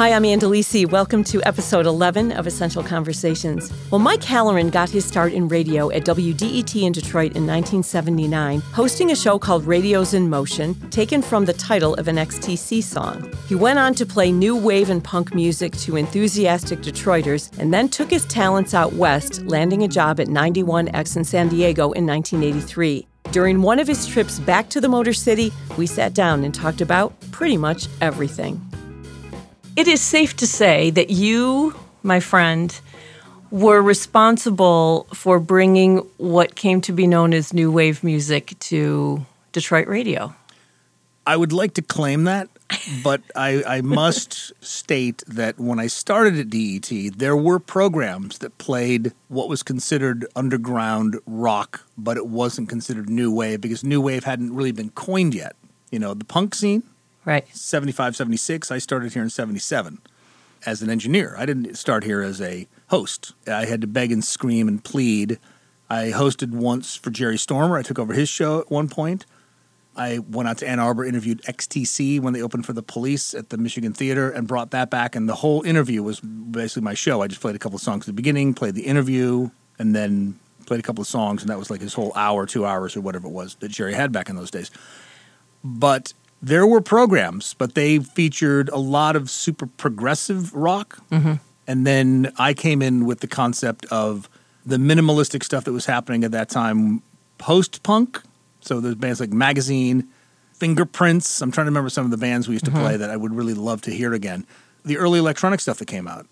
Hi, I'm Ann Delisi. Welcome to episode 11 of Essential Conversations. Well, Mike Halloran got his start in radio at WDET in Detroit in 1979, hosting a show called Radios in Motion, taken from the title of an XTC song. He went on to play new wave and punk music to enthusiastic Detroiters and then took his talents out west, landing a job at 91X in San Diego in 1983. During one of his trips back to the Motor City, we sat down and talked about pretty much everything. It is safe to say that you, my friend, were responsible for bringing what came to be known as new wave music to Detroit radio. I would like to claim that, but I, I must state that when I started at DET, there were programs that played what was considered underground rock, but it wasn't considered new wave because new wave hadn't really been coined yet. You know, the punk scene, Right. 75, 76. I started here in 77 as an engineer. I didn't start here as a host. I had to beg and scream and plead. I hosted once for Jerry Stormer. I took over his show at one point. I went out to Ann Arbor, interviewed XTC when they opened for the police at the Michigan Theater, and brought that back. And the whole interview was basically my show. I just played a couple of songs at the beginning, played the interview, and then played a couple of songs, and that was like his whole hour, two hours, or whatever it was that Jerry had back in those days. But there were programs, but they featured a lot of super progressive rock. And then I came in with the concept of the minimalistic stuff that was happening at that time, post punk. So there's bands like Magazine, Fingerprintz. I'm trying to remember some of the bands we used to play that I would really love to hear again. The early electronic stuff that came out,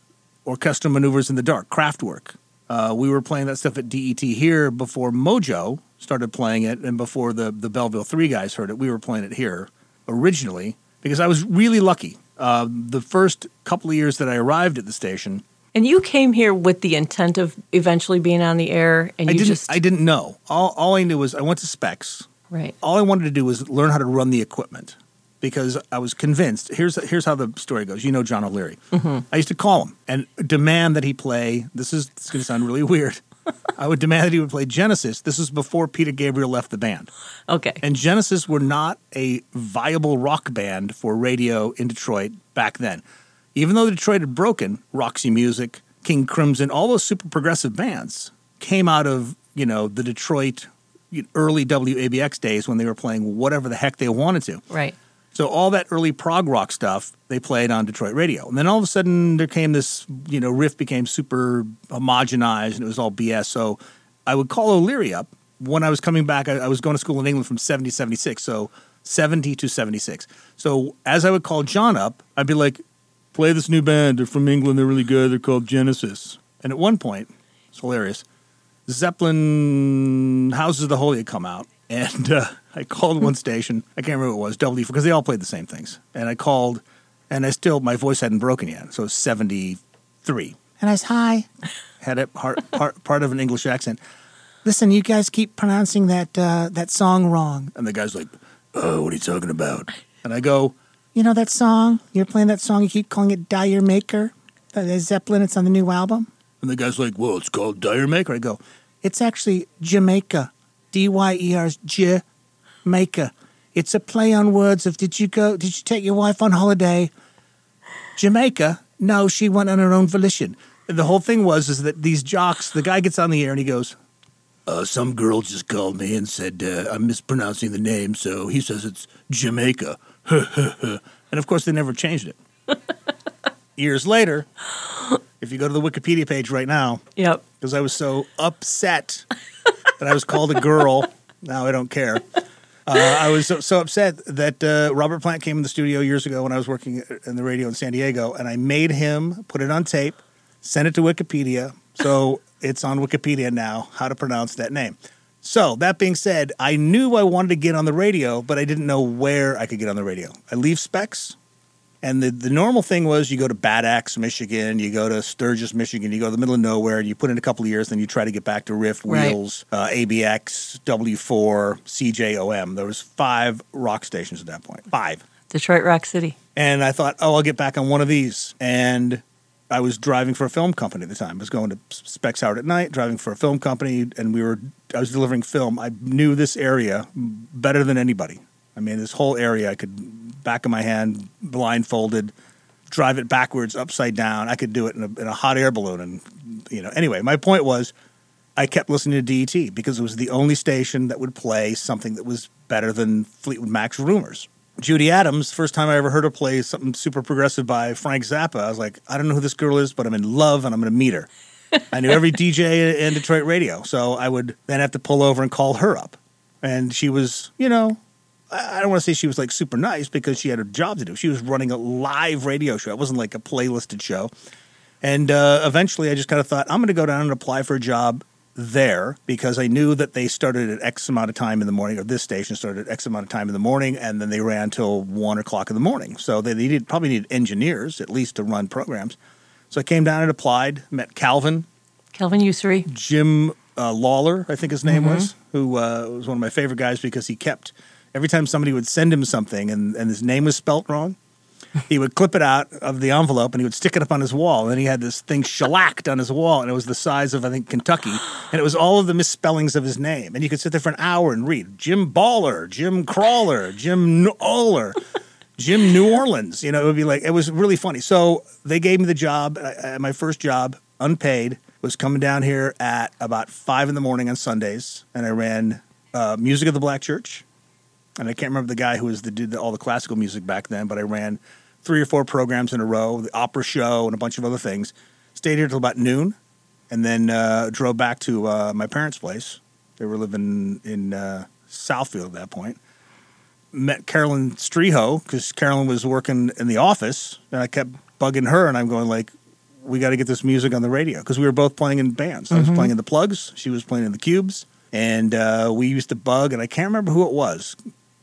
Orchestral Maneuvers in the Dark, Kraftwerk. Uh, we were playing that stuff at DET here before Mojo started playing it, and before the the Belleville Three guys heard it. We were playing it here originally because I was really lucky. Uh, the first couple of years that I arrived at the station, And you came here with the intent of eventually being on the air, and I you didn't. just I didn't know. All all I knew was I went to Specs. right. All I wanted to do was learn how to run the equipment because I was convinced. Here's here's how the story goes. You know John O'Leary. I used to call him and demand that he play. This is this is going to sound really weird. I would demand that he would play Genesis. This was before Peter Gabriel left the band. Okay. And Genesis were not a viable rock band for radio in Detroit back then. Even though Detroit had broken, Roxy Music, King Crimson, all those super progressive bands came out of, you know, the Detroit early WABX days when they were playing whatever the heck they wanted to. right. So all that early prog rock stuff they played on Detroit radio, and then all of a sudden there came this, you know, riff became super homogenized and it was all BS. So I would call O'Leary up when I was coming back. I, I was going to school in England from 70 76, so 70 to 76. So as I would call John up, I'd be like, "Play this new band. They're from England. They're really good. They're called Genesis." And at one point, it's hilarious. Zeppelin Houses of the Holy had come out, and uh, I called one station. I can't remember what it was, W, because they all played the same things. And I called, and I still my voice hadn't broken yet, so it was seventy three. And I was hi, had a part, part part of an English accent. Listen, you guys keep pronouncing that uh, that song wrong. And the guy's like, "Oh, what are you talking about?" And I go, "You know that song? You're playing that song. You keep calling it Dire Maker. Uh, Zeppelin. It's on the new album." And the guy's like, "Well, it's called Dire Maker." I go, "It's actually Jamaica, D Y E R Jamaica. It's a play on words of did you go? Did you take your wife on holiday? Jamaica? No, she went on her own volition." And the whole thing was is that these jocks. The guy gets on the air and he goes, uh, some girl just called me and said uh, I'm mispronouncing the name, so he says it's Jamaica. and of course, they never changed it. Years later, if you go to the Wikipedia page right now, Yep. because I was so upset that I was called a girl, now I don't care. Uh, I was so, so upset that uh, Robert Plant came in the studio years ago when I was working in the radio in San Diego, and I made him put it on tape, send it to Wikipedia. So it's on Wikipedia now how to pronounce that name. So that being said, I knew I wanted to get on the radio, but I didn't know where I could get on the radio. I leave Specs, and the, the normal thing was you go to Bad Axe, Michigan, you go to Sturgis, Michigan, you go to the middle of nowhere, and you put in a couple of years, then you try to get back to Riff, Right. Wheels, uh, ABX, W4, CJOM. There was five rock stations at that point. Five. Detroit Rock City. And I thought, oh, I'll get back on one of these. And I was driving for a film company at the time. I was going to Specs Howard at night, driving for a film company, and we were. I was delivering film. I knew this area better than anybody. I mean, this whole area, I could back of my hand, blindfolded, drive it backwards, upside down. I could do it in a, in a hot air balloon. And, you know, anyway, my point was I kept listening to DET because it was the only station that would play something that was better than Fleetwood Mac's Rumors. Judy Adams, first time I ever heard her play something super progressive by Frank Zappa, I was like, I don't know who this girl is, but I'm in love and I'm going to meet her. I knew every DJ in Detroit radio, so I would then have to pull over and call her up. And she was, you know, I don't want to say she was like super nice because she had a job to do. She was running a live radio show. It wasn't like a playlisted show. And uh, eventually I just kind of thought, I'm going to go down and apply for a job there because I knew that they started at X amount of time in the morning, or this station started at X amount of time in the morning, and then they ran till one o'clock in the morning. So they needed probably needed engineers at least to run programs. So I came down and applied, met Calvin, Calvin Ussery, Jim uh, Lawler, I think his name mm-hmm. was, who uh, was one of my favorite guys because he kept every time somebody would send him something and, and his name was spelt wrong he would clip it out of the envelope and he would stick it up on his wall. And then he had this thing shellacked on his wall, and it was the size of I think Kentucky, and it was all of the misspellings of his name. And you could sit there for an hour and read Jim Baller, Jim Crawler, Jim Oller. Jim New Orleans, you know, it would be like it was really funny. So they gave me the job. my first job, unpaid, was coming down here at about five in the morning on Sundays, and I ran uh, Music of the Black Church, and I can't remember the guy who was the did all the classical music back then, but I ran three or four programs in a row, the opera show, and a bunch of other things. Stayed here till about noon, and then uh, drove back to uh, my parents' place. They were living in uh, Southfield at that point. Met Carolyn Striho because Carolyn was working in the office, and I kept bugging her, and I'm going like, "We got to get this music on the radio," because we were both playing in bands. Mm-hmm. I was mm-hmm. playing in the Plugs, she was playing in the Cubes, and uh, we used to bug, and I can't remember who it was.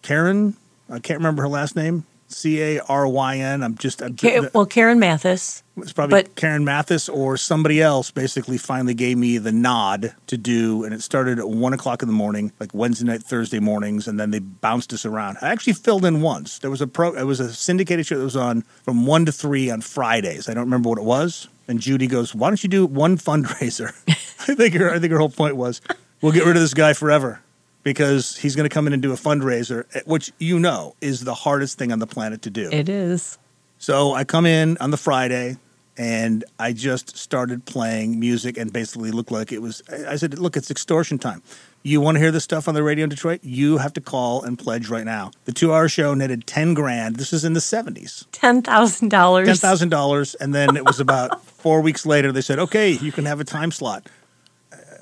Caryn, I can't remember her last name. C A R Y N. I'm just I'm, well, Caryn Mathis. It's probably but, Caryn Mathis or somebody else. Basically, finally gave me the nod to do, and it started at one o'clock in the morning, like Wednesday night, Thursday mornings, and then they bounced us around. I actually filled in once. There was a pro. It was a syndicated show that was on from one to three on Fridays. I don't remember what it was. And Judy goes, "Why don't you do one fundraiser?" I think her. I think her whole point was, "We'll get rid of this guy forever." Because he's going to come in and do a fundraiser, eh, which you know is the hardest thing on the planet to do. It is. So I come in on the Friday and I just started playing music and basically looked like it was. I said, Look, it's extortion time. You want to hear this stuff on the radio in Detroit? You have to call and pledge right now. The two hour show netted 10 grand. This is in the 70s. $10,000. $10,000. And then it was about four weeks later, they said, Okay, you can have a time slot.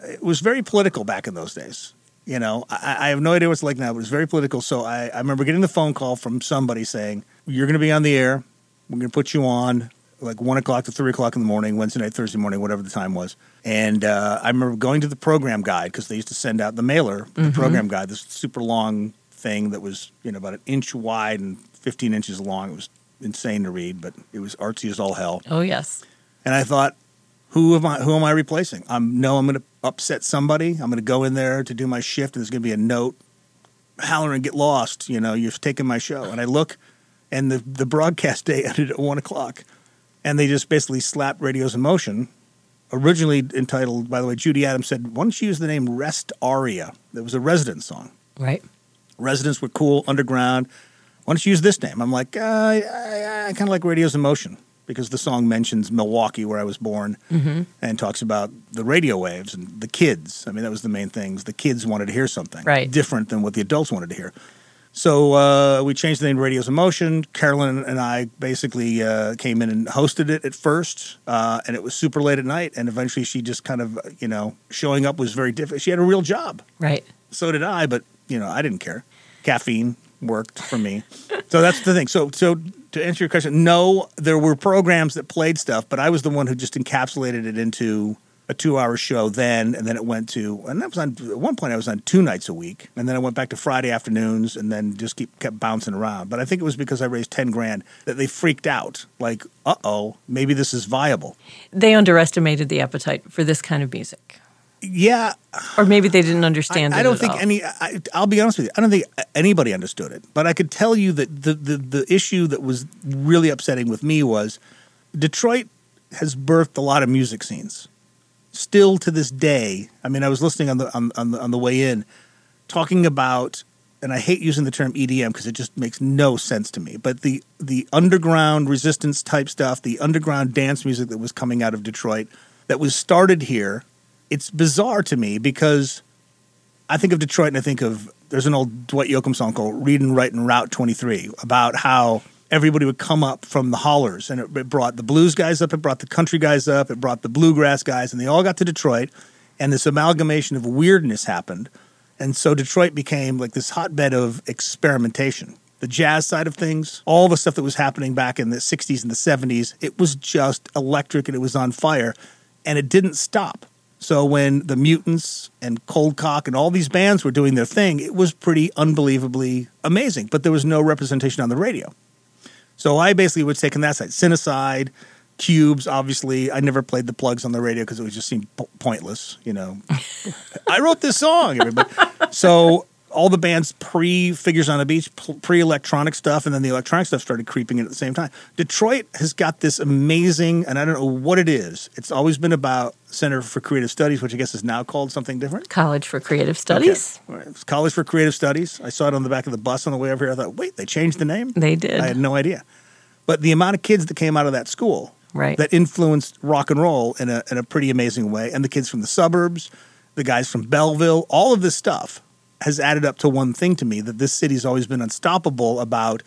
It was very political back in those days. You know, I, I, have no idea what's like now, but it's very political. So I, I remember getting the phone call from somebody saying, You're going to be on the air. We're going to put you on like one o'clock to three o'clock in the morning, Wednesday night, Thursday morning, whatever the time was. And uh, I remember going to the program guide because they used to send out the mailer, the mm-hmm. program guide, this super long thing that was, you know, about an inch wide and 15 inches long. It was insane to read, but it was artsy as all hell. Oh, yes. And I thought, who am I? Who am I replacing? I'm no. I'm going to upset somebody. I'm going to go in there to do my shift, and there's going to be a note. Halloran, get lost. You know, you've taken my show. And I look, and the the broadcast day ended at one o'clock, and they just basically slapped radios in motion. Originally entitled, by the way, Judy Adams said, "Why don't you use the name Rest Aria?" That was a Residents song. Right. Residents were cool, underground. Why don't you use this name? I'm like, uh, I, I, I kind of like Radios in Motion because the song mentions Milwaukee, where I was born, mm-hmm. and talks about the radio waves and the kids. I mean, that was the main things. The kids wanted to hear something right. different than what the adults wanted to hear. So uh, we changed the name to Radios in Motion. Carolyn and I basically uh, came in and hosted it at first, uh, and it was super late at night. And eventually, she just kind of, you know, showing up was very difficult. She had a real job. Right. So did I, but you know, I didn't care. Caffeine worked for me. so that's the thing. So so to answer your question, no, there were programs that played stuff, but I was the one who just encapsulated it into a two-hour show then, and then it went to, and that was on at one point I was on two nights a week, and then I went back to Friday afternoons, and then just keep kept bouncing around. But I think it was because I raised ten grand that they freaked out, like, uh oh, maybe this is viable. They underestimated the appetite for this kind of music yeah, or maybe they didn't understand. I, I don't think all. any. I, will be honest with you. I don't think anybody understood it. But I could tell you that the, the the issue that was really upsetting with me was Detroit has birthed a lot of music scenes. Still to this day, I mean, I was listening on the on, on the on the way in, talking about and I hate using the term EDM because it just makes no sense to me. But the the underground resistance type stuff, the underground dance music that was coming out of Detroit, that was started here, it's bizarre to me because I think of Detroit and I think of there's an old Dwight Yoakam song called "Read and Write Writing, Route 23" about how everybody would come up from the hollers, and it, it brought the blues guys up, it brought the country guys up, it brought the bluegrass guys, and they all got to Detroit, and this amalgamation of weirdness happened, and so Detroit became like this hotbed of experimentation. The jazz side of things, all the stuff that was happening back in the 60s and the 70s, it was just electric and it was on fire, and it didn't stop. So when the Mutants and Cold Cock and all these bands were doing their thing, it was pretty unbelievably amazing. But there was no representation on the radio. So I basically would take on that side. Cinecide, Cubes, obviously. I never played the plugs on the radio because it was just seemed po- pointless. You know, I wrote this song, everybody. So all the bands pre Figures on the Beach, pre electronic stuff, and then the electronic stuff started creeping in at the same time. Detroit has got this amazing, and I don't know what it is. It's always been about Center for Creative Studies, which I guess is now called something different. College for Creative Studies. Okay. Right. College for Creative Studies. I saw it on the back of the bus on the way over here. I thought, wait, they changed the name? They did. I had no idea. But the amount of kids that came out of that school Right. that influenced rock and roll in a, in a pretty amazing way, and the kids from the suburbs, the guys from Belleville, all of this stuff has added up to one thing to me that this city's always been unstoppable about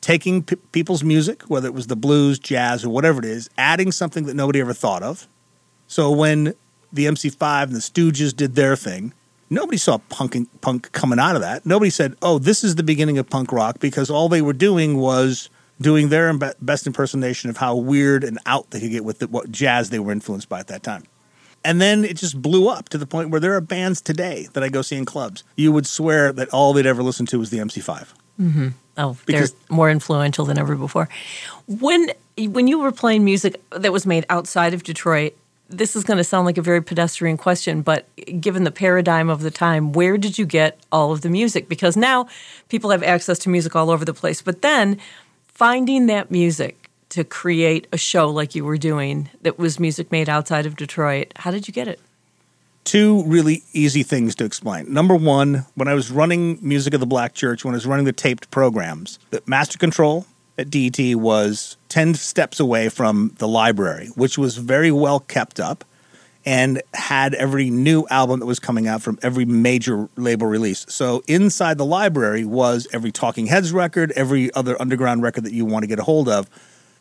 taking p- people's music, whether it was the blues, jazz, or whatever it is, adding something that nobody ever thought of. So when the MC5 and the Stooges did their thing, nobody saw punk, punk coming out of that. Nobody said, oh, this is the beginning of punk rock because all they were doing was doing their best impersonation of how weird and out they could get with the, what jazz they were influenced by at that time. And then it just blew up to the point where there are bands today that I go see in clubs. You would swear that all they'd ever listened to was the MC5. Mm-hmm. Oh, Because- they're more influential than ever before. When when you were playing music that was made outside of Detroit, this is going to sound like a very pedestrian question, but given the paradigm of the time, where did you get all of the music? Because now people have access to music all over the place. But then finding that music to create a show like you were doing that was music made outside of Detroit, how did you get it? two really easy things to explain. Number one, when I was running Music of the Black Church, when I was running the taped programs, the Master Control at DET was 10 steps away from the library, which was very well kept up and had every new album that was coming out from every major label release. So inside the library was every Talking Heads record, every other underground record that you want to get a hold of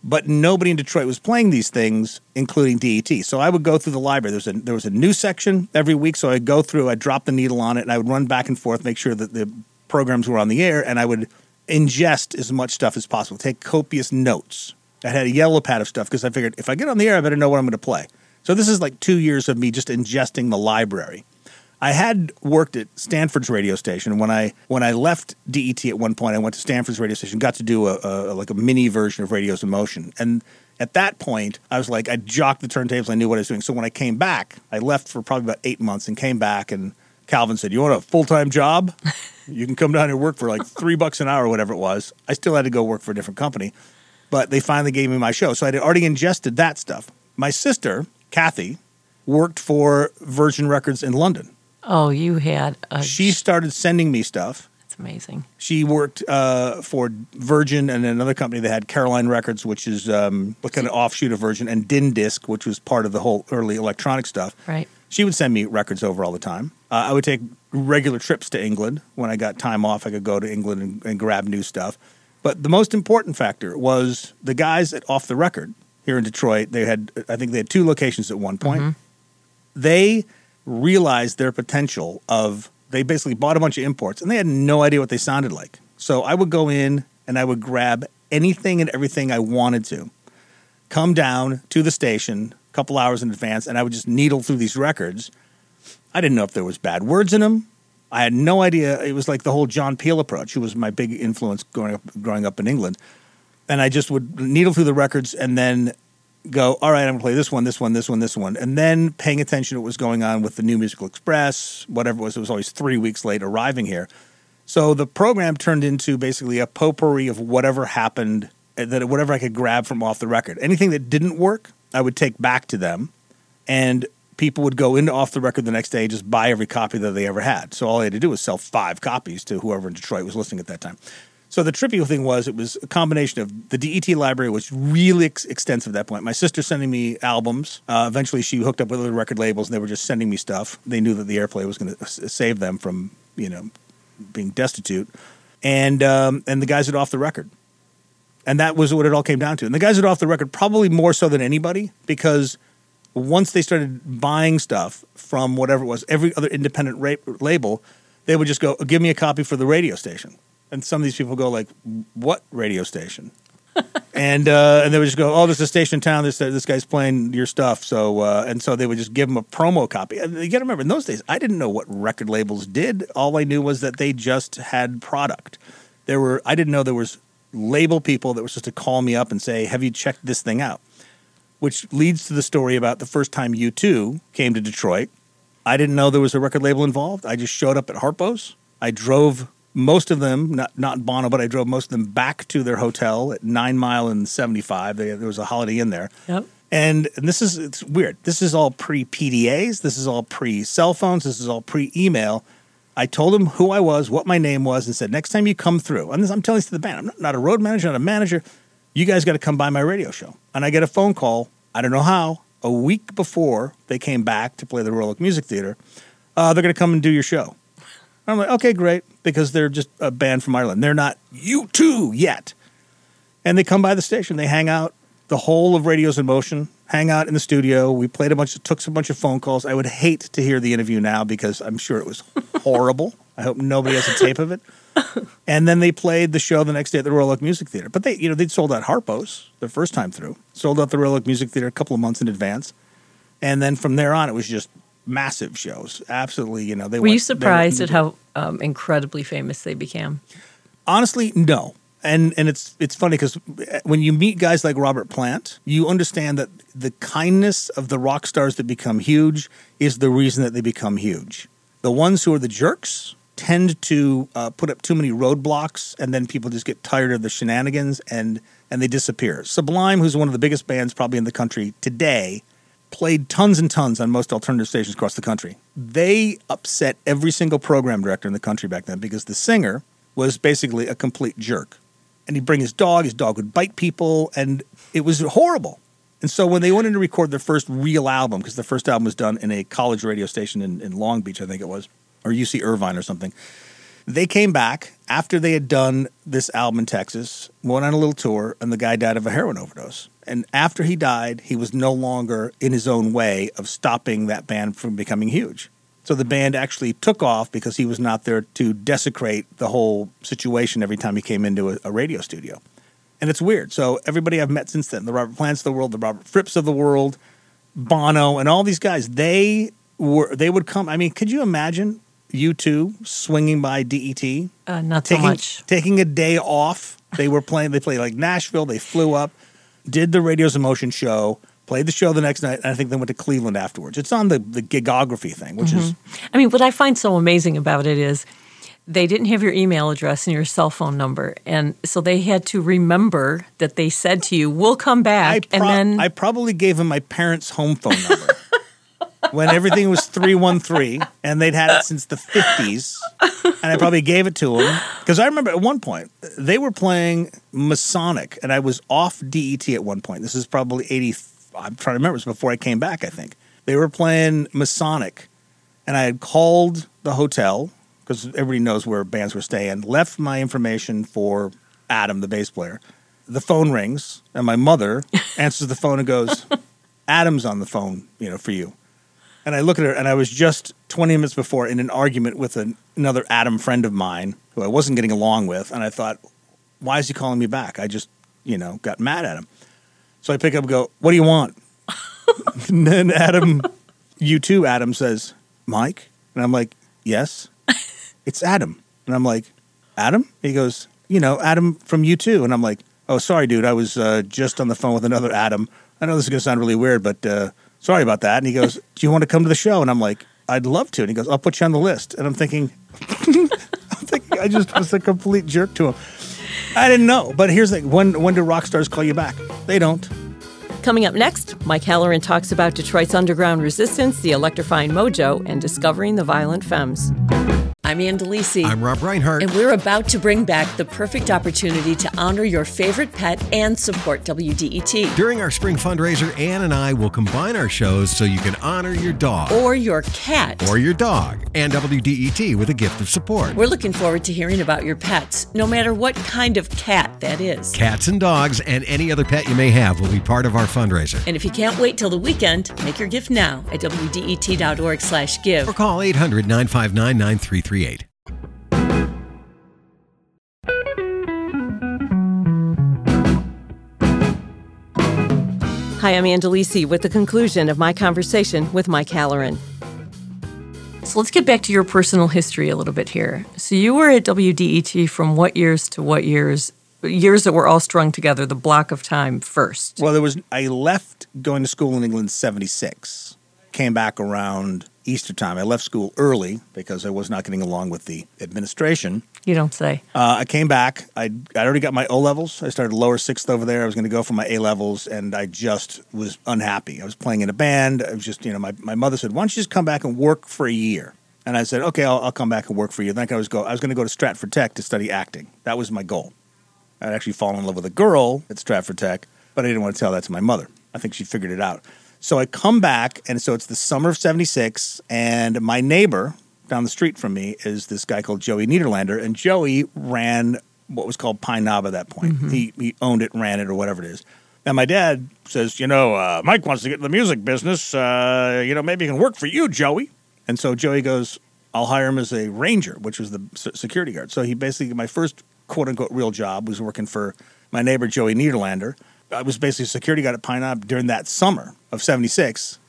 but nobody in Detroit was playing these things, including DET. So I would go through the library. There was a there was a new section every week, so I'd go through, I'd drop the needle on it, and I would run back and forth, make sure that the programs were on the air, and I would ingest as much stuff as possible, take copious notes. I had a yellow pad of stuff because I figured if I get on the air, I better know what I'm going to play. So this is like two years of me just ingesting the library. I had worked at Stanford's radio station when I when I left DET at one point. I went to Stanford's radio station, got to do a, a like a mini version of Radios in Motion, and at that point, I was like, I jocked the turntables. I knew what I was doing. So when I came back, I left for probably about eight months and came back. And Calvin said, "You want a full time job? You can come down here and work for like three bucks an hour, or whatever it was." I still had to go work for a different company, but they finally gave me my show. So I had already ingested that stuff. My sister, Kathy, worked for Virgin Records in London. Oh, you had a She started sending me stuff. That's amazing. She worked uh, for Virgin and another company that had Caroline Records, which is um, what kind of offshoot of Virgin, and DinDisc, which was part of the whole early electronic stuff. Right. She would send me records over all the time. Uh, I would take regular trips to England when I got time off. I could go to England and, and grab new stuff. But the most important factor was the guys at Off the Record here in Detroit. They had, I think, they had two locations at one point. They realized their potential of. They basically bought a bunch of imports, and they had no idea what they sounded like. So I would go in and I would grab anything and everything I wanted to come down to the station a couple hours in advance and I would just needle through these records. I didn't know if there was bad words in them. I had no idea. It was like the whole John Peel approach, who was my big influence growing up, growing up in England. And I just would needle through the records and then go, all right, I'm going to play this one, this one, this one, this one. And then paying attention to what was going on with the New Musical Express, whatever it was. It was always three weeks late arriving here. So the program turned into basically a potpourri of whatever happened, uh, that whatever I could grab from off the record. Anything that didn't work, I would take back to them and people would go into off the record the next day just buy every copy that they ever had. So all they had to do was sell five copies to whoever in Detroit was listening at that time. So the trippy thing was it was a combination of the DET library was really ex- extensive at that point. My sister sending me albums. Uh, eventually, she hooked up with other record labels, and they were just sending me stuff. They knew that the airplay was going to save them from you know being destitute, and um, and the guys at Off the Record, and that was what it all came down to. And the guys at Off the Record probably more so than anybody because once they started buying stuff from whatever it was, every other independent ra- label, they would just go, "Give me a copy for the radio station." And some of these people go like, "What radio station?" and uh, and they would just go, "Oh, there's a station in town. This this guy's playing your stuff." So uh, and so they would just give them a promo copy. And you got to remember, in those days, I didn't know what record labels did. All I knew was that they just had product. There were I didn't know there was label people that were supposed to call me up and say, "Have you checked this thing out?" Which leads to the story about the first time U2 came to Detroit. I didn't know there was a record label involved. I just showed up at Harpo's. I drove most of them, not not Bono, but I drove most of them back to their hotel at Nine Mile and Seventy Five. There was a Holiday Inn there. Yep. And, and this is it's weird. This is all pre PDAs. This is all pre cell phones. This is all pre email. I told him who I was, what my name was, and said, next time you come through, and this, I'm telling this to the band, I'm not, not a road manager, not a manager. You guys got to come by my radio show. And I get a phone call. I don't know how. A week before they came back to play the Royal Oak Music Theater, uh, they're going to come and do your show. I'm like, okay, great, because they're just a band from Ireland. They're not U2 yet. And they come by the station. They hang out the whole of Radios in Motion, hang out in the studio. We played a bunch, of, took a bunch of phone calls. I would hate to hear the interview now because I'm sure it was horrible. I hope nobody has a tape of it. And then they played the show the next day at the Royal Oak Music Theater. But they, you know, they'd sold out Harpo's the first time through. Sold out the Royal Oak Music Theater a couple of months in advance. And then from there on, it was just massive shows. Absolutely, you know. They Were went, you surprised at how um, incredibly famous they became? Honestly, no. And and it's it's funny because when you meet guys like Robert Plant, you understand that the kindness of the rock stars that become huge is the reason that they become huge. The ones who are the jerks tend to uh, put up too many roadblocks, and then people just get tired of the shenanigans and and they disappear. Sublime, who's one of the biggest bands probably in the country today, played tons and tons on most alternative stations across the country. They upset every single program director in the country back then because the singer was basically a complete jerk. And he'd bring his dog, his dog would bite people, and it was horrible. And so when they went in to record their first real album, because the first album was done in a college radio station in, in Long Beach, I think it was, or UC Irvine or something, they came back after they had done this album in Texas, went on a little tour, and the guy died of a heroin overdose. And after he died, he was no longer in his own way of stopping that band from becoming huge. So the band actually took off because he was not there to desecrate the whole situation every time he came into a, a radio studio. And it's weird. So everybody I've met since then, the Robert Plants of the world, the Robert Fripps of the world, Bono, and all these guys, they were they would come. I mean, could you imagine U2 swinging by DET, Uh, not taking so much. taking a day off? They were playing. They played like Nashville. They flew up, did the Radios in Motion show, played the show the next night, and I think they went to Cleveland afterwards. It's on the the gigography thing, which is mm-hmm. I mean, what I find so amazing about it is they didn't have your email address and your cell phone number, and so they had to remember that they said to you, "We'll come back," and then I probably gave him my parents' home phone number when everything was 313 and they'd had it since the 50s. And I probably gave it to them because I remember at one point they were playing Masonic and I was off DET at one point. This is probably 80. I'm trying to remember. It was before I came back, I think. They were playing Masonic and I had called the hotel because everybody knows where bands were staying, left my information for Adam, the bass player. The phone rings, and my mother answers the phone and goes, Adam's on the phone, you know, for you. And I look at her, and I was just 20 minutes before in an argument with an, another Adam friend of mine who I wasn't getting along with. And I thought, why is he calling me back? I just, you know, got mad at him. So I pick up and go, what do you want? and then Adam, U2, Adam says, Mike? And I'm like, yes, it's Adam. And I'm like, Adam? He goes, you know, Adam from U2. And I'm like, oh, sorry, dude. I was uh, just on the phone with another Adam. I know this is going to sound really weird, but uh, sorry about that. And he goes, do you want to come to the show? And I'm like, I'd love to. And he goes, I'll put you on the list. And I'm thinking, I'm thinking I just was a complete jerk to him. I didn't know. But here's the. When, when do rock stars call you back? They don't. Coming up next, Mike Halloran talks about Detroit's underground resistance, the electrifying mojo, and discovering the violent femmes. I'm Ann Delisi. I'm Rob Reinhart. And we're about to bring back the perfect opportunity to honor your favorite pet and support WDET. During our spring fundraiser, Ann and I will combine our shows so you can honor your dog. Or your cat. Or your dog. And WDET with a gift of support. We're looking forward to hearing about your pets, no matter what kind of cat that is. Cats and dogs and any other pet you may have will be part of our fundraiser. And if you can't wait till the weekend, make your gift now at WDET.org slash give. Or call 800 959 9338. Hi, I'm Ann Delisi with the conclusion of my conversation with Mike Halloran. So let's get back to your personal history a little bit here. So you were at WDET from what years to what years? Years that were all strung together, the block of time first. Well, there was I left going to school in England in 76. Came back around Easter time. I left school early because I was not getting along with the administration. You don't say. Uh, I came back. I I already got my O levels. I started lower sixth over there. I was going to go for my A levels, and I just was unhappy. I was playing in a band. I was just, you know, my, my mother said, "Why don't you just come back and work for a year?" And I said, "Okay, I'll, I'll come back and work for you." Then I was go. I was going to go to Stratford Tech to study acting. That was my goal. I'd actually fallen in love with a girl at Stratford Tech, but I didn't want to tell that to my mother. I think she figured it out. So I come back, and so it's the summer of '76, and my neighbor down the street from me is this guy called Joey Nederlander, and Joey ran what was called Pine Knob at that point. Mm-hmm. He he owned it, ran it, or whatever it is. And my dad says, you know, uh, Mike wants to get in the music business. Uh, you know, maybe he can work for you, Joey. And so Joey goes, I'll hire him as a ranger, which was the security guard. So he basically, my first quote unquote real job was working for my neighbor Joey Nederlander. I was basically a security guard at Pine Knob during that summer of '76.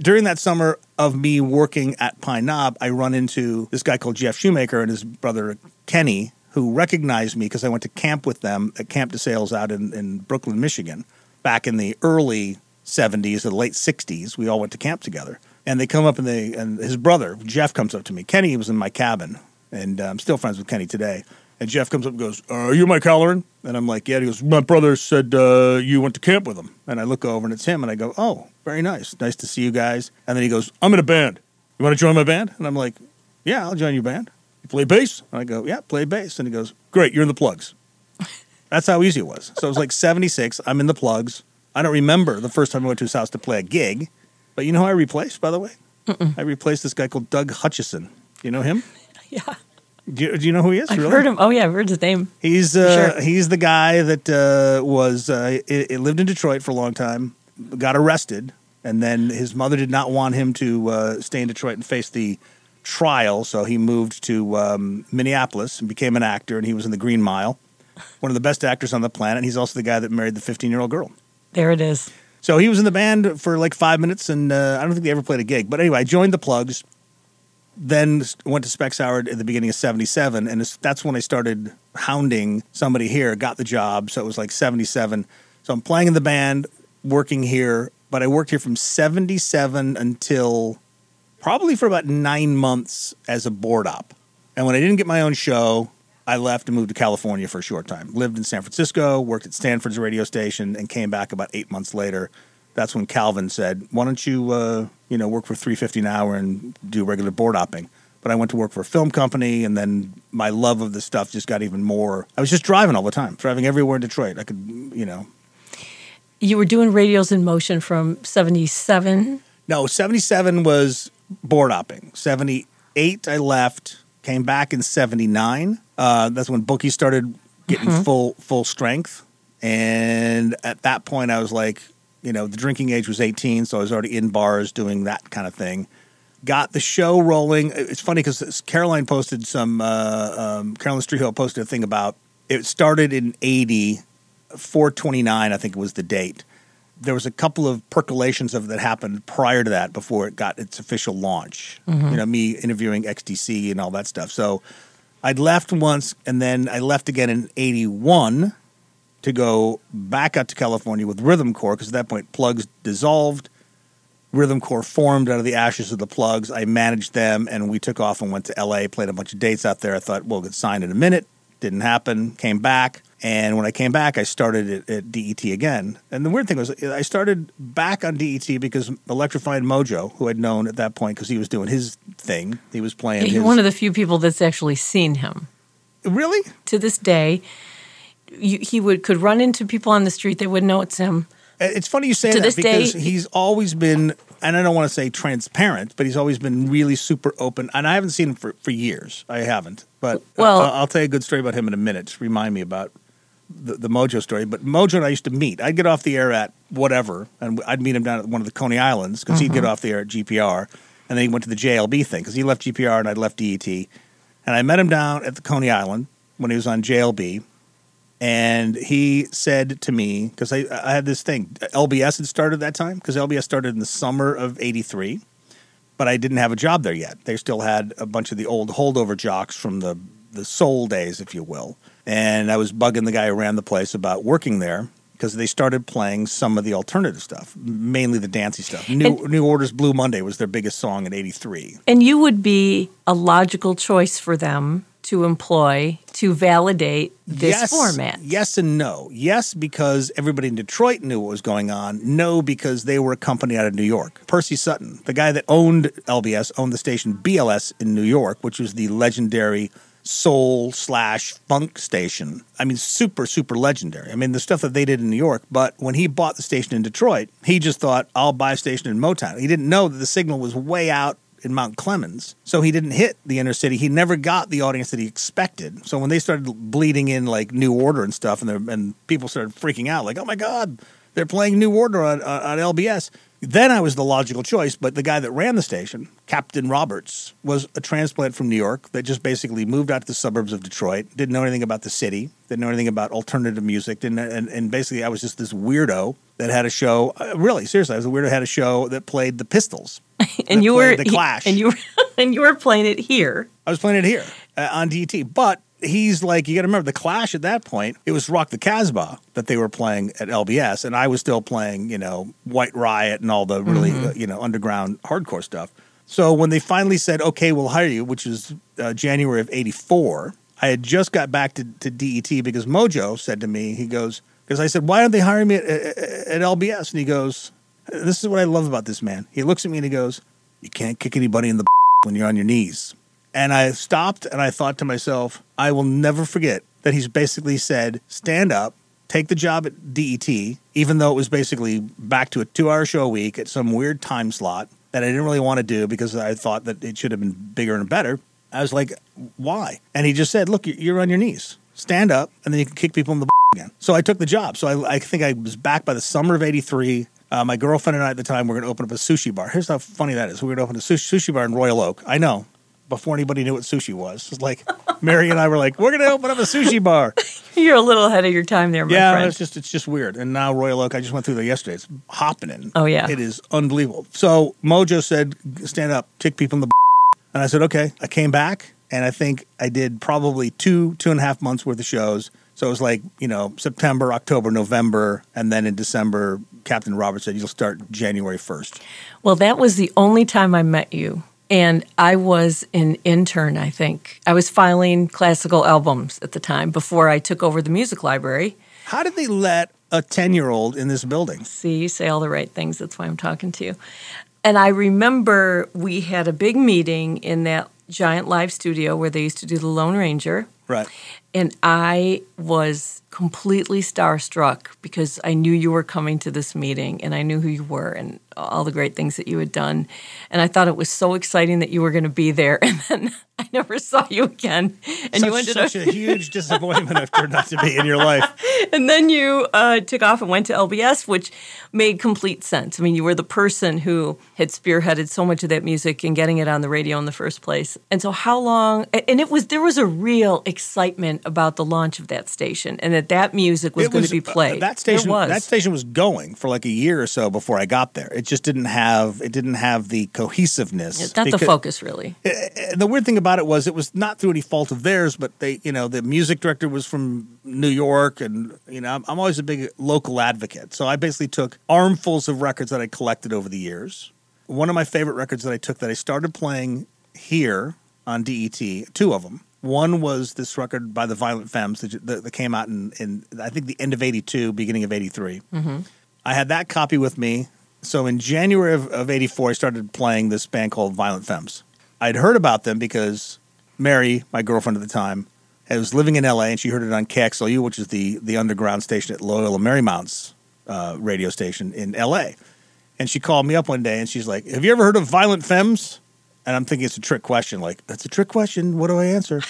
During that summer of me working at Pine Knob, I run into this guy called Jeff Shoemaker and his brother Kenny, who recognized me because I went to camp with them at Camp DeSales out in, in Brooklyn, Michigan, back in the early 70s or the late 60s. We all went to camp together. And they come up and they and his brother Jeff comes up to me. Kenny was in my cabin, and uh, I'm still friends with Kenny today. And Jeff comes up and goes, uh, "Are you Mike Halloran?" And I'm like, "Yeah." He goes, "My brother said uh, you went to camp with him." And I look over and it's him, and I go, "Oh, very nice. Nice to see you guys." And then he goes, "I'm in a band. You want to join my band?" And I'm like, "Yeah, I'll join your band. You play bass?" And I go, "Yeah, play bass." And he goes, "Great, you're in the plugs. That's how easy it was. So it was like 76. I'm in the plugs. I don't remember the first time I went to his house to play a gig, but you know who I replaced, by the way? Mm-mm. I replaced this guy called Doug Hutchison. You know him? Yeah. Do you, do you know who he is? I've really? heard him. Oh yeah, I've heard his name. He's uh, sure. he's the guy that uh, was uh, it, it lived in Detroit for a long time, got arrested, and then his mother did not want him to uh, stay in Detroit and face the trial, so he moved to um, Minneapolis and became an actor, and he was in The Green Mile, one of the best actors on the planet. He's also the guy that married the 15 year old girl. There it is. So he was in the band for like five minutes, and uh, I don't think they ever played a gig. But anyway, I joined the Plugz then went to Specs Howard at the beginning of 77 and that's when I started hounding somebody here got the job so it was like 77 so I'm playing in the band working here but I worked here from 77 until probably for about 9 months as a board op. And when I didn't get my own show I left and moved to California for a short time. Lived in San Francisco worked at Stanford's radio station and came back about 8 months later that's when Calvin said, "Why don't you, uh, you know, work for three fifty an hour and do regular board opping?" But I went to work for a film company, and then my love of the stuff just got even more. I was just driving all the time, driving everywhere in Detroit. I could, you know. You were doing radios in motion from seventy seven. No, seventy seven was board opping. Seventy eight, I left. Came back in seventy nine. Uh, that's when Bookie started getting mm-hmm. full full strength, and at that point, I was like, you know, the drinking age was 18, so I was already in bars doing that kind of thing. Got the show rolling. It's funny because Caroline posted some, uh, um, Caroline Striho posted a thing about it started in 80, 429, I think it was the date. There was a couple of percolations of that happened prior to that before it got its official launch. Mm-hmm. You know, me interviewing XTC and all that stuff. So I'd left once and then I left again in 81 to go back out to California with Rhythm Corps because at that point plugs dissolved. Rhythm Corps formed out of the ashes of the plugs. I managed them, and we took off and went to LA, played a bunch of dates out there. I thought, well, get signed in a minute. didn't happen. Came back, and when I came back, I started at, at DET again. And the weird thing was, I started back on DET because Electrified Mojo, who I'd known at that point because he was doing his thing, he was playing. You're his, one of the few people that's actually seen him. really. To this day, you, he would could run into people on the street. They would know it's him. It's funny you say To that this day- because he's always been, and I don't want to say transparent, but he's always been really super open. And I haven't seen him for, for years. I haven't. But Well- I'll, I'll tell you a good story about him in a minute. Just remind me about the, the Mojo story. But Mojo and I used to meet. I'd get off the air at whatever, and I'd meet him down at one of the Coney Islands because he'd get Mm-hmm. off the air at GPR, and then he went to the JLB thing because he left GPR and I'd left DET. And I met him down at the Coney Island when he was on JLB and he said to me because I, I had this thing lbs had started that time because lbs started in the summer of 83 but i didn't have a job there yet. They still had a bunch of the old holdover jocks from the the soul days if you will. And i was bugging the guy who ran the place about working there because they started playing some of the alternative stuff mainly the dancey stuff. New, And- new orders blue monday was their biggest song in 83 And you would be a logical choice for them to employ to validate this yes, format. Yes and no. Yes, because everybody in Detroit knew what was going on. No, because they were a company out of New York. Percy Sutton, the guy that owned LBS, owned the station BLS in New York, which was the legendary soul slash funk station. I mean, super, super legendary. I mean, the stuff that they did in New York. But when he bought the station in Detroit, he just thought, I'll buy a station in Motown. He didn't know that the signal was way out in Mount Clemens. So he didn't hit the inner city. He never got the audience that he expected. So when they started bleeding in like New Order and stuff, and and people started freaking out, like, oh my God, they're playing New Order on, on, on LBS. Then I was the logical choice, but the guy that ran the station, Captain Roberts, was a transplant from New York that just basically moved out to the suburbs of Detroit, didn't know anything about the city, didn't know anything about alternative music, didn't, and, and basically I was just this weirdo that had a show. Uh, really, seriously, I was a weirdo that had a show that played the Pistols. and you were The Clash. and you were and you were playing it here. I was playing it here uh, on DT, but he's like, you got to remember the Clash at that point. It was Rock the Casbah that they were playing at LBS, and I was still playing, you know, White Riot and all the really, uh, you know, underground hardcore stuff. So when they finally said, "Okay, we'll hire you," which was uh, January of '84, I had just got back to, to DET because Mojo said to me, he goes, because I said, "Why aren't they hiring me at, at, at LBS?" And he goes, "This is what I love about this man." He looks at me and he goes, "You can't kick anybody in the when you're on your knees." And I stopped and I thought to myself, I will never forget that he's basically said, stand up, take the job at DET, even though it was basically back to a two hour show a week at some weird time slot that I didn't really want to do because I thought that it should have been bigger and better. I was like, why? And he just said, look, you're on your knees. Stand up, and then you can kick people in the again. So I took the job. So I, I think I was back by the summer of 83. Uh, my girlfriend and I at the time were going to open up a sushi bar. Here's how funny that is. We were going to open a sushi, sushi bar in Royal Oak. I know. Before anybody knew what sushi was, it's like Mary and I were like, "We're going to open up a sushi bar." You're a little ahead of your time there, my yeah, friend. it's just it's just weird. And now Royal Oak, I just went through there yesterday. It's hopping in. Oh, yeah. it is unbelievable. So Mojo said, "Stand up, kick people in the," and I said, "Okay." I came back, and I think I did probably two two and a half months worth of shows. So it was like you know September, October, November, and then in December, Captain Robert said, "You'll start January 1st. Well, that was the only time I met you. And I was an intern, I think. I was filing classical albums at the time before I took over the music library. How did they let a ten year old in this building? See, you say all the right things. That's why I'm talking to you. And I remember we had a big meeting in that giant live studio where they used to do the Lone Ranger. Right. And I was completely starstruck because I knew you were coming to this meeting and I knew who you were and all the great things that you had done. And I thought it was so exciting that you were going to be there. And then I never saw you again. And such, you ended such up, a huge disappointment I've turned out to be in your life. and then you uh, took off and went to LBS, which made complete sense. I mean, you were the person who had spearheaded so much of that music and getting it on the radio in the first place. And so, how long? And it was there was a real excitement about the launch of that station, and that that music was It going to be uh, played. that station was. that station was going for like a year or so before I got there. It just didn't have it didn't have the cohesiveness. It's not the focus, really. And the weird thing about it was it was not through any fault of theirs, but they, you know, the music director was from New York, and you know, I'm, I'm always a big local advocate. So I basically took armfuls of records that I collected over the years. One of my favorite records that I took that I started playing here on DET, two of them. One was this record by the Violent Femmes that, that, that came out in, in, I think, the end of 82, beginning of 83. I had that copy with me. So in January of, of 84, I started playing this band called Violent Femmes. I'd heard about them because Mary, my girlfriend at the time, was living in LA and she heard it on KXLU, which is the, the underground station at Loyola Marymount's uh, radio station in LA. And she called me up one day and she's like, Have you ever heard of Violent Femmes? And I'm thinking it's a trick question. Like, that's a trick question. What do I answer?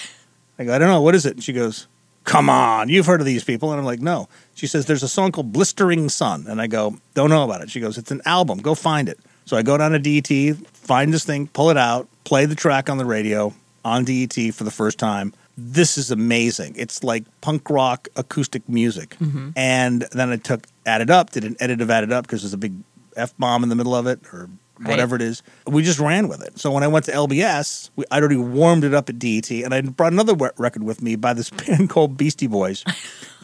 I go, I don't know. What is it? And she goes, Come on, you've heard of these people. And I'm like, No. She says, There's a song called Blistering Sun. And I go, Don't know about it. She goes, It's an album. Go find it. So I go down to DET, find this thing, pull it out, play the track on the radio on DET for the first time. This is amazing. It's like punk rock acoustic music. Mm-hmm. And then I took Add It Up, did an edit of Add It Up because there's a big F bomb in the middle of it or Right. whatever it is. We just ran with it. So when I went to LBS, we, I'd already warmed it up at DET, and I brought another record with me by this band called Beastie Boys.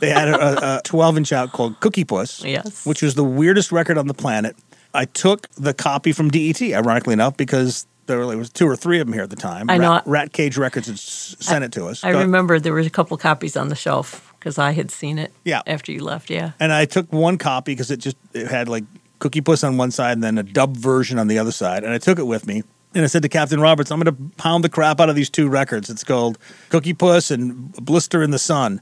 They had a, a 12 inch out called Cookie Puss, Yes. which was the weirdest record on the planet. I took the copy from DET, ironically enough, because there really was two or three of them here at the time. I know. Rat, Rat Cage Records had sent it to us. I Go- remember there was a couple copies on the shelf because I had seen it. Yeah. After you left, yeah. And I took one copy because it just it had like Cookie Puss on one side and then a dub version on the other side. And I took it with me. And I said to Captain Roberts, I'm going to pound the crap out of these two records. It's called Cookie Puss and Blister in the Sun.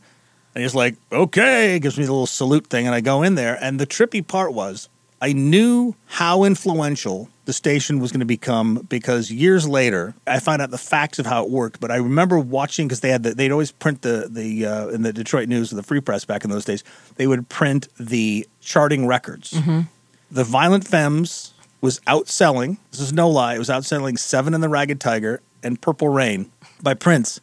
And he's like, okay, gives me the little salute thing. And I go in there. And the trippy part was I knew how influential the station was going to become because years later I found out the facts of how it worked. But I remember watching because they had the, they'd always print the the uh, in the Detroit News or the Free Press back in those days. They would print the charting records. The Violent Femmes was outselling. This is no lie. It was outselling Seven and the Ragged Tiger and Purple Rain by Prince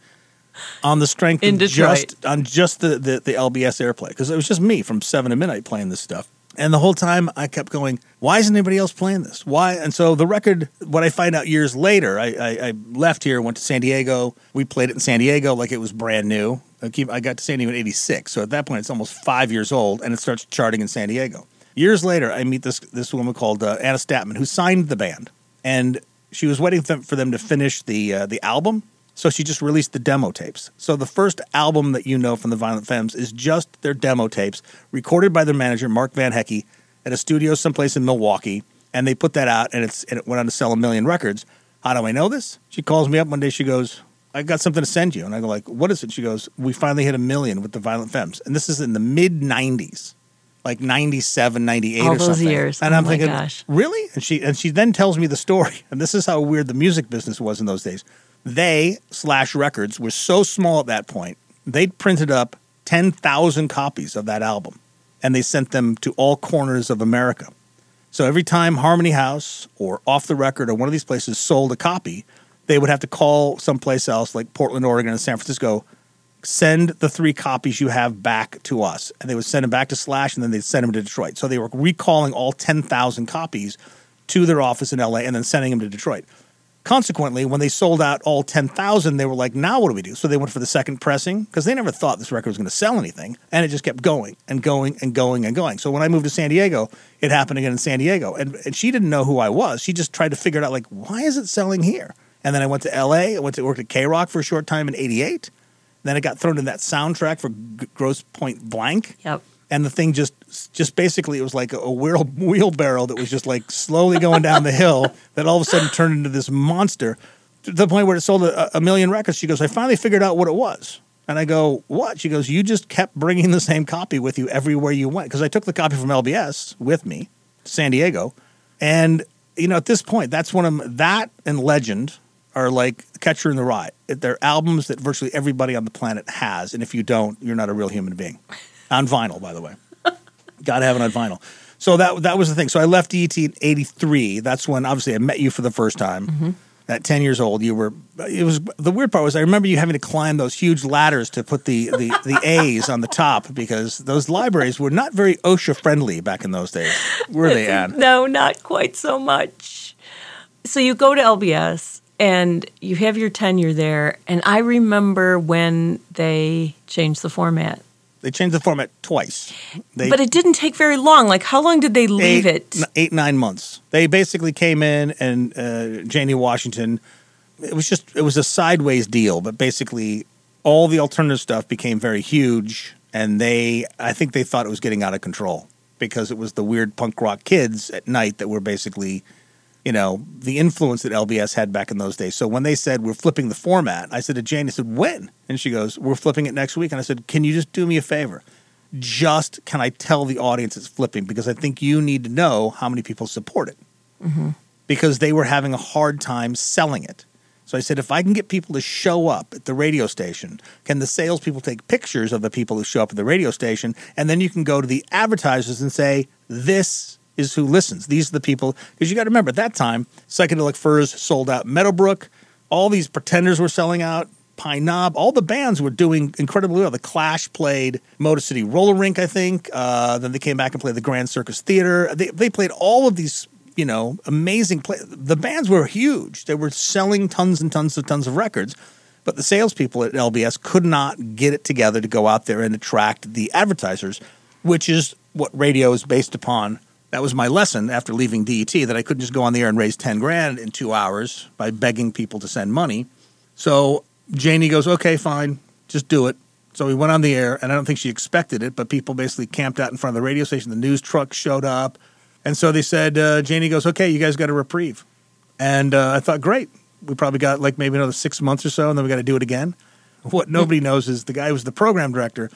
on the strength In of Detroit. just on just the the, the LBS airplay because it was just me from seven to midnight playing this stuff. And the whole time I kept going, why isn't anybody else playing this? Why? And so the record, what I find out years later, I, I, I left here, went to San Diego. We played it in San Diego like it was brand new. I, keep, I got to San Diego in '86, so at that point it's almost five years old, and it starts charting in San Diego. Years later, I meet this this woman called uh, Anna Statman who signed the band, and she was waiting for them, to finish the uh, the album. So she just released the demo tapes. So the first album that you know from the Violent Femmes is just their demo tapes, recorded by their manager Mark Van Hecke at a studio someplace in Milwaukee, and they put that out, and it's and it went on to sell a million records. How do I know this? She calls me up one day. She goes, "I got something to send you," and I go like, "What is it?" She goes, "We finally hit a million with the Violent Femmes, and this is in the mid '90s." Like 97, 98 All or those something. years. And Oh I'm thinking, gosh. really? And she and she then tells me the story. And this is how weird the music business was in those days. They slash records were so small at that point. They'd printed up ten thousand copies of that album, and they sent them to all corners of America. So every time Harmony House or Off the Record or one of these places sold a copy, they would have to call someplace else, like Portland, Oregon, and San Francisco. Send the three copies you have back to us, and they would send them back to Slash, and then they'd send them to Detroit. So they were recalling all ten thousand copies to their office in LA, and then sending them to Detroit. Consequently, when they sold out all 10,000, they were like, now what do we do? So they went for the second pressing because they never thought this record was going to sell anything. And it just kept going and going and going and going. So when I moved to San Diego, it happened again in San Diego. And, and she didn't know who I was. She just tried to figure it out, like, why is it selling here? And then I went to LA. I went to work at K Rock for a short time in 88. Then it got thrown in that soundtrack for G- Grosse Pointe Blank. Yep. and the thing just just basically it was like a wheel, wheelbarrow that was just like slowly going down the hill that all of a sudden turned into this monster to the point where it sold a, a million records. She goes i finally figured out what it was. And i go what? She goes you just kept bringing the same copy with you everywhere you went. Because i took the copy from lbs with me to san diego. And you know at this point that's one of that and legend are like catcher in the rye they're albums that virtually everybody on the planet has and if you don't you're not a real human being on vinyl, by the way. Got to have it on vinyl. So that that was the thing. So I left ET in '83. That's when obviously I met you for the first time. Mm-hmm. At 10 years old, you were. It was the weird part was I remember you having to climb those huge ladders to put the the, the A's on the top because those libraries were not very OSHA friendly back in those days. Were they, Ann? No, not quite so much. So you go to LBS and you have your tenure there. And I remember when they changed the format. They changed the format twice. They, But it didn't take very long. Like, how long did they leave eight, it? eight nine months. They basically came in and uh, Janie Washington. It was just it was a sideways deal, but basically all the alternative stuff became very huge, and they, I think they thought it was getting out of control because it was the weird punk rock kids at night that were basically, you know, the influence that LBS had back in those days. So when they said we're flipping the format, I said to Jane, I said, when? And she goes, we're flipping it next week. And I said, can you just do me a favor? Just can I tell the audience it's flipping? Because I think you need to know how many people support it. Mm-hmm. Because they were having a hard time selling it. So I said, if I can get people to show up at the radio station, can the salespeople take pictures of the people who show up at the radio station? And then you can go to the advertisers and say, this is who listens. These are the people. Because you got to remember, at that time, Psychedelic Furs sold out Meadowbrook. All these pretenders were selling out. Pine Knob, all the bands were doing incredibly well. The Clash played Motor City Roller Rink, I think. Uh, then they came back and played the Grand Circus Theater. They, they played all of these you know, amazing play. The bands were huge. They were selling tons and tons of tons of records, but the salespeople at LBS could not get it together to go out there and attract the advertisers, which is what radio is based upon. That was my lesson after leaving DET that I couldn't just go on the air and raise 10 grand in two hours by begging people to send money. So Janie goes, okay, fine, just do it. So we went on the air, and I don't think she expected it, but people basically camped out in front of the radio station. The news truck showed up. And so they said, uh, Janie goes, okay, you guys got a reprieve. And uh, I thought, great. We probably got like maybe another six months or so, and then we got to do it again. What nobody knows is the guy who was the program director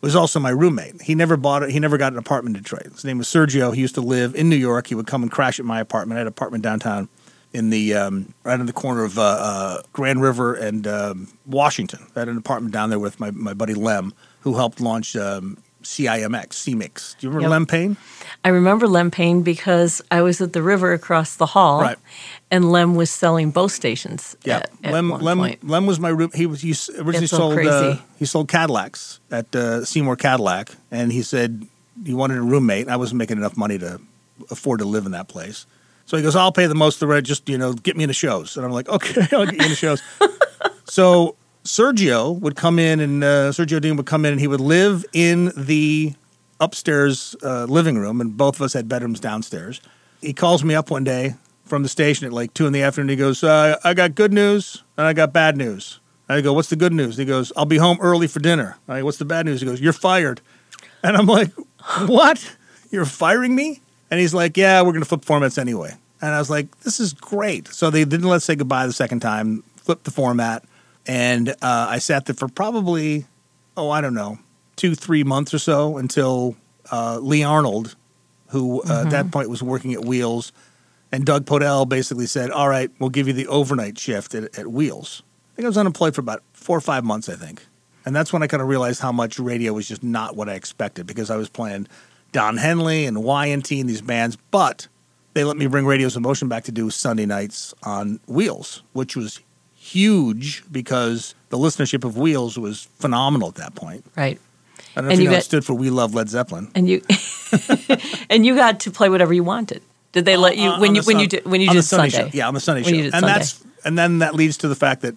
was also my roommate. He never bought it. He never got an apartment in Detroit. His name was Sergio. He used to live in New York. He would come and crash at my apartment. I had an apartment downtown in the um, right in the corner of uh, uh, Grand River and um, Washington. I had an apartment down there with my, my buddy Lem, who helped launch um, CIMX, CMix. Do you remember Yep. Lem Payne? I remember Lem Payne because I was at the river across the hall, Right. and Lem was selling bow stations. Yeah, at, at Lem. Lem. point. Lem was my room. He was. He originally so sold. Uh, he sold Cadillacs at uh, Seymour Cadillac, and he said he wanted a roommate. I wasn't making enough money to afford to live in that place. So he goes, "I'll pay the most of the rent. Just you know, get me into shows." And I'm like, "Okay, I'll get you into shows." so Sergio would come in, and uh, Sergio Dean would come in, and he would live in the upstairs uh, living room, and both of us had bedrooms downstairs. He calls me up one day from the station at like two in the afternoon. He goes, uh, "I got good news and I got bad news." I go, "What's the good news?" He goes, "I'll be home early for dinner." I go, "What's the bad news?" He goes, "You're fired." And I'm like, "What? You're firing me?" And he's like, "Yeah, we're to flip formats anyway." And I was like, "This is great." So they didn't let us say goodbye the second time. Flipped the format, and uh, I sat there for probably, oh, I don't know, two, three months or so until uh, Lee Arnold, who uh, at that point was working at Wheels, and Doug Podell basically said, "All right, we'll give you the overnight shift at, at Wheels." I think I was unemployed for about four or five months, I think, and that's when I kind of realized how much radio was just not what I expected because I was playing Don Henley and Y&T and these bands, but they let me bring Radios in Motion back to do Sunday nights on Wheels, which was huge because the listenership of Wheels was phenomenal at that point. Right. I don't know And if you know, it stood for We Love Led Zeppelin. And you and you got to play whatever you wanted. Did they let you Uh, when you the when you did when you on did Sunday? show. Yeah, on the Sunday When show. and Sunday. that's and then that leads to the fact that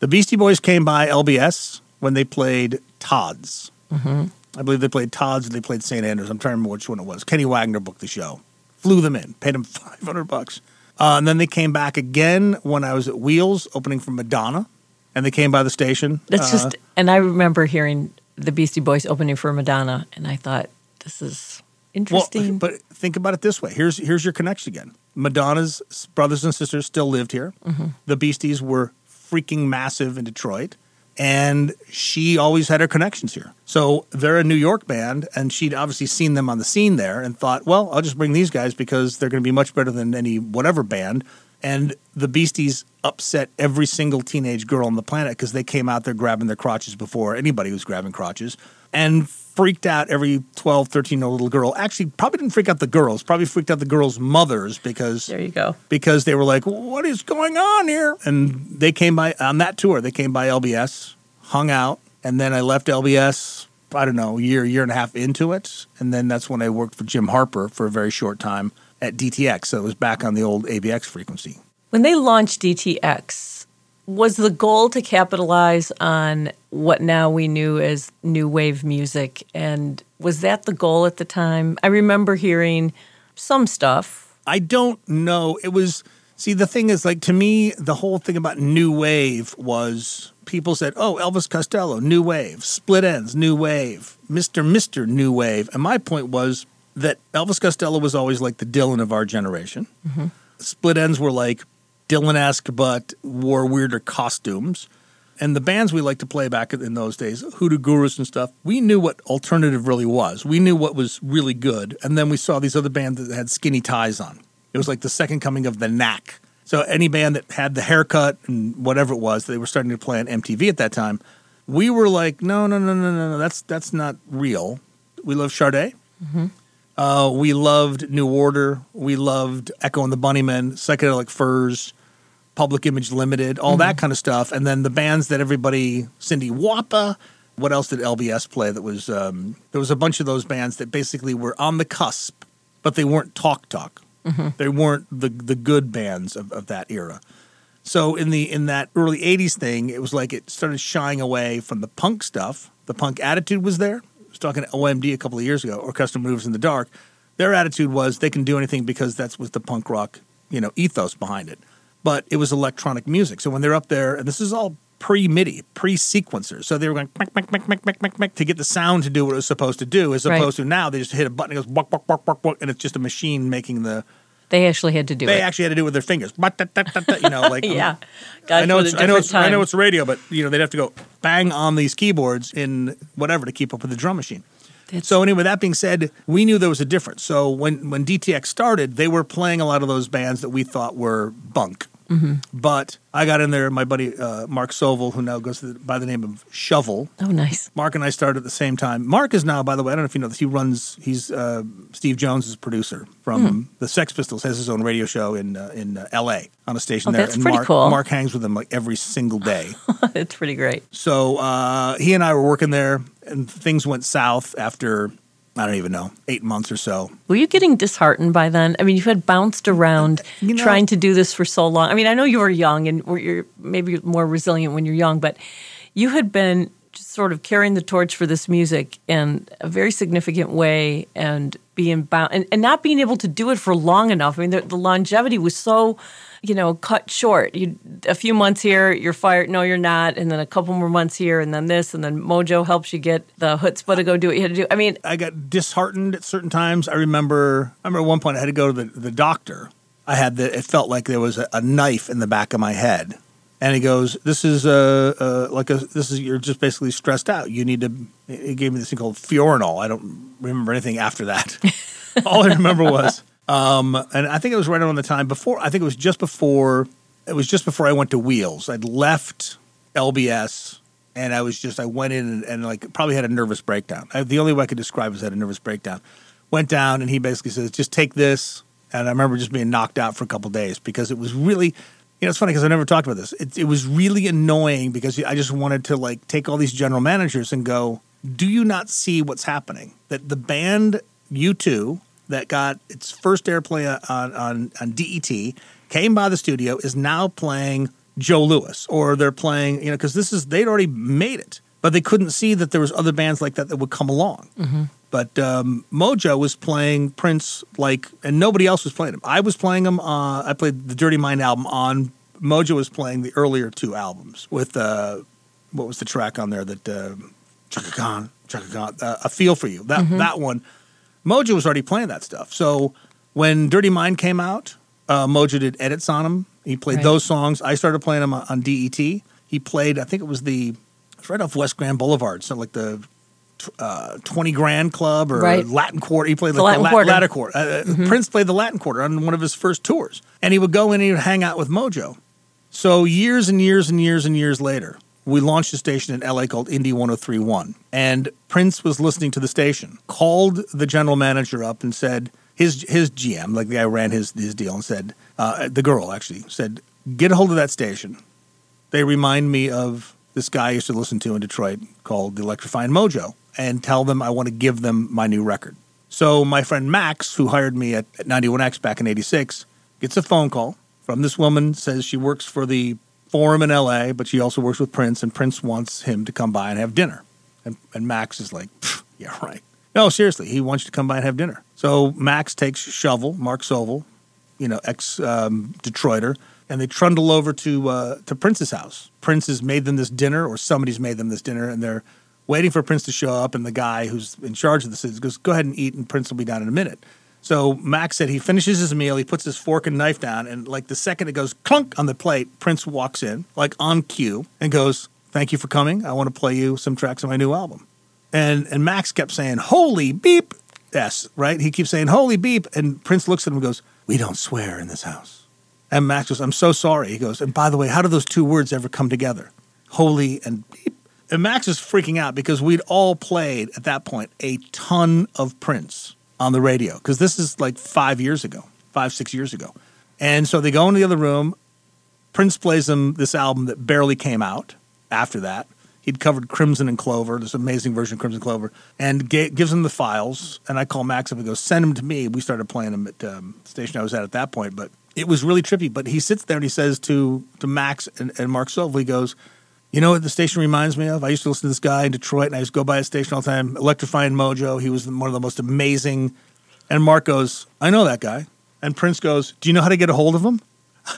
the Beastie Boys came by LBS when they played Todd's. Mm-hmm. I believe they played Todd's and they played St. Andrews. I'm trying to remember which one it was. Kenny Wagner booked the show, flew them in, paid them 500 bucks. Uh, and then they came back again when I was at Wheels opening for Madonna, and they came by the station. That's Uh, just and I remember hearing the Beastie Boys opening for Madonna, and I thought this is interesting. Well, but think about it this way. Here's here's your connection again. Madonna's brothers and sisters still lived here. Mm-hmm. The Beasties were freaking massive in Detroit, and she always had her connections here. So they're a New York band, and she'd obviously seen them on the scene there, and thought, well, I'll just bring these guys because they're going to be much better than any whatever band. And the Beasties upset every single teenage girl on the planet because they came out there grabbing their crotches before anybody was grabbing crotches and freaked out every 12, 13 year old little girl. Actually, probably didn't freak out the girls, probably freaked out the girls' mothers because there you go. because they were like, "What is going on here?" And they came by on that tour. They came by LBS, hung out, and then I left LBS. I don't know, year, year and a half into it, and then that's when I worked for Jim Harper for a very short time at DTX. So it was back on the old ABX frequency. When they launched DTX, was the goal to capitalize on what now we knew as new wave music? And was that the goal at the time? I remember hearing some stuff. I don't know. It was See, the thing is, like, to me, the whole thing about new wave was people said, oh, Elvis Costello, new wave, Split Enz, new wave, Mr. Mr. New Wave. And my point was that Elvis Costello was always like the Dylan of our generation. Mm-hmm. Split Enz were like Dylan esque, but wore weirder costumes. And the bands we liked to play back in those days, Hoodoo Gurus and stuff, we knew what alternative really was. We knew what was really good. And then we saw these other bands that had skinny ties on. It was like the second coming of the knack. So any band that had the haircut and whatever it was, they were starting to play on MTV at that time. We were like, no, no, no, no, no, no. That's that's not real. We loved Sade. Uh, we loved New Order. We loved Echo and the Bunnymen, Psychedelic Furs, Public Image Limited, all that kind of stuff. And then the bands that everybody, Cindy Wappa. What else did LBS play? That was um, there was a bunch of those bands that basically were on the cusp, but they weren't talk talk. They weren't the the good bands of, of that era. So in the in that early '80s thing, it was like it started shying away from the punk stuff. The punk attitude was there. I was talking to OMD a couple of years ago, Orchestra Moves in the Dark. Their attitude was they can do anything because that's what the punk rock you know ethos behind it. But it was electronic music. So when they're up there, and this is all pre MIDI, pre sequencers. So they were going mic, mic, mic, mic, mic, mic, mic, to get the sound to do what it was supposed to do, as Right. opposed to now they just hit a button, and it goes buck, buck, buck, buck, and it's just a machine making the. They actually had to do They it. actually had to do it with their fingers. You know, like um, yeah. Gosh, I know it's I know it's I know it's radio, but you know they'd have to go bang on these keyboards in whatever to keep up with the drum machine. That's- so anyway, that being said, we knew there was a difference. So when when DTX started, they were playing a lot of those bands that we thought were bunk. Mm-hmm. But I got in there. My buddy uh, Mark Sovel, who now goes the, by the name of Shovel. Oh, nice. Mark and I started at the same time. Mark is now, by the way, I don't know if you know this. He runs. He's uh, Steve Jones's producer from Hmm. the Sex Pistols. Has his own radio show in uh, in uh, L.A. on a station Oh, there. that's and pretty Mark, cool. Mark hangs with him like every single day. it's pretty great. so uh, he and I were working there, and things went south after I don't even know eight months or so. Were you getting disheartened by then? I mean, you had bounced around You know- trying to do this for so long. I mean, I know you were young and you're maybe more resilient when you're young, but you had been just sort of carrying the torch for this music in a very significant way and being bound and, and not being able to do it for long enough. I mean, the, the longevity was so, you know, cut short. You a few months here, you're fired. No, you're not. And then a couple more months here, and then this, and then Mojo helps you get the chutzpah to go do what you had to do. I mean, I got disheartened at certain times. I remember. I remember at one point I had to go to the, the doctor. I had the. It felt like there was a, a knife in the back of my head, and he goes, "This is a, a like a. This is you're just basically stressed out. You need to." He gave me this thing called Fiorinal. I don't remember anything after that. All I remember was, um, and I think it was right around the time before. I think it was just before. It was just before I went to Wheels. I'd left LBS and I was just I went in and, and like probably had a nervous breakdown. I, the only way I could describe was had a nervous breakdown. Went down and he basically says, "Just take this." And I remember just being knocked out for a couple days because it was really, you know, it's funny because I never talked about this. It, it was really annoying because I just wanted to like take all these general managers and go, "Do you not see what's happening? That the band U2 that got its first airplay on on on DET came by the studio is now playing Joe Louis or they're playing you know because this is they'd already made it but they couldn't see that there was other bands like that that would come along. But um, Mojo was playing Prince like, and nobody else was playing him. I was playing him. Uh, I played the Dirty Mind album on. Mojo was playing the earlier two albums with uh, what was the track on there that uh, Chaka Khan, Chaka Khan, uh, a feel for you. That that one, Mojo was already playing that stuff. So when Dirty Mind came out, uh, Mojo did edits on them. He played Right. those songs. I started playing them on, on DET. He played, I think it was the, it was right off West Grand Boulevard, so like the uh, 20 Grand Club or Right. Latin Quarter. He played The like Latin the, Quarter. Latin Quarter. Uh, Prince played the Latin Quarter on one of his first tours. And he would go in and he would hang out with Mojo. So years and years and years and years later, we launched a station in LA called Indie 1031. And Prince was listening to the station, called the general manager up and said, his his GM, like the guy ran his, his deal, and said, uh, the girl actually said, get a hold of that station. They remind me of this guy I used to listen to in Detroit called the Electrifying Mojo and tell them I want to give them my new record. So my friend Max, who hired me at, at 91X back in 86, gets a phone call from this woman, says she works for the forum in LA, but she also works with Prince, and Prince wants him to come by and have dinner. And, and Max is like, "Pfft, yeah, right. No, seriously, he wants you to come by and have dinner. So Max takes Shovel, Mark Sovel, you know, ex um, Detroiter, and they trundle over to uh, to Prince's house. Prince has made them this dinner, or somebody's made them this dinner, and they're waiting for Prince to show up. And the guy who's in charge of the city goes, "Go ahead and eat, and Prince will be down in a minute." So Max said he finishes his meal, he puts his fork and knife down, and like the second it goes clunk on the plate, Prince walks in, like on cue, and goes, Thank you for coming. I want to play you some tracks of my new album. And and Max kept saying, Holy beep. Yes, right? He keeps saying, Holy beep. And Prince looks at him and goes, We don't swear in this house. And Max goes, I'm so sorry. He goes, And by the way, how do those two words ever come together? Holy and beep. And Max is freaking out because we'd all played at that point a ton of Prince on the radio because this is like five years ago, five, six years ago. And so they go into the other room. Prince plays them this album that barely came out after that. He'd covered Crimson and Clover, this amazing version of Crimson and Clover, and ga- gives them the files. And I call Max up and goes, send them to me. We started playing them at um, station I was at at that point. But it was really trippy. But he sits there and he says to, to Max and, and Mark Sovel, he goes, you know what the station reminds me of? I used to listen to this guy in Detroit, and I used to go by his station all the time, Electrifying Mojo. He was one of the most amazing. And Mark goes, I know that guy. And Prince goes, Do you know how to get a hold of him?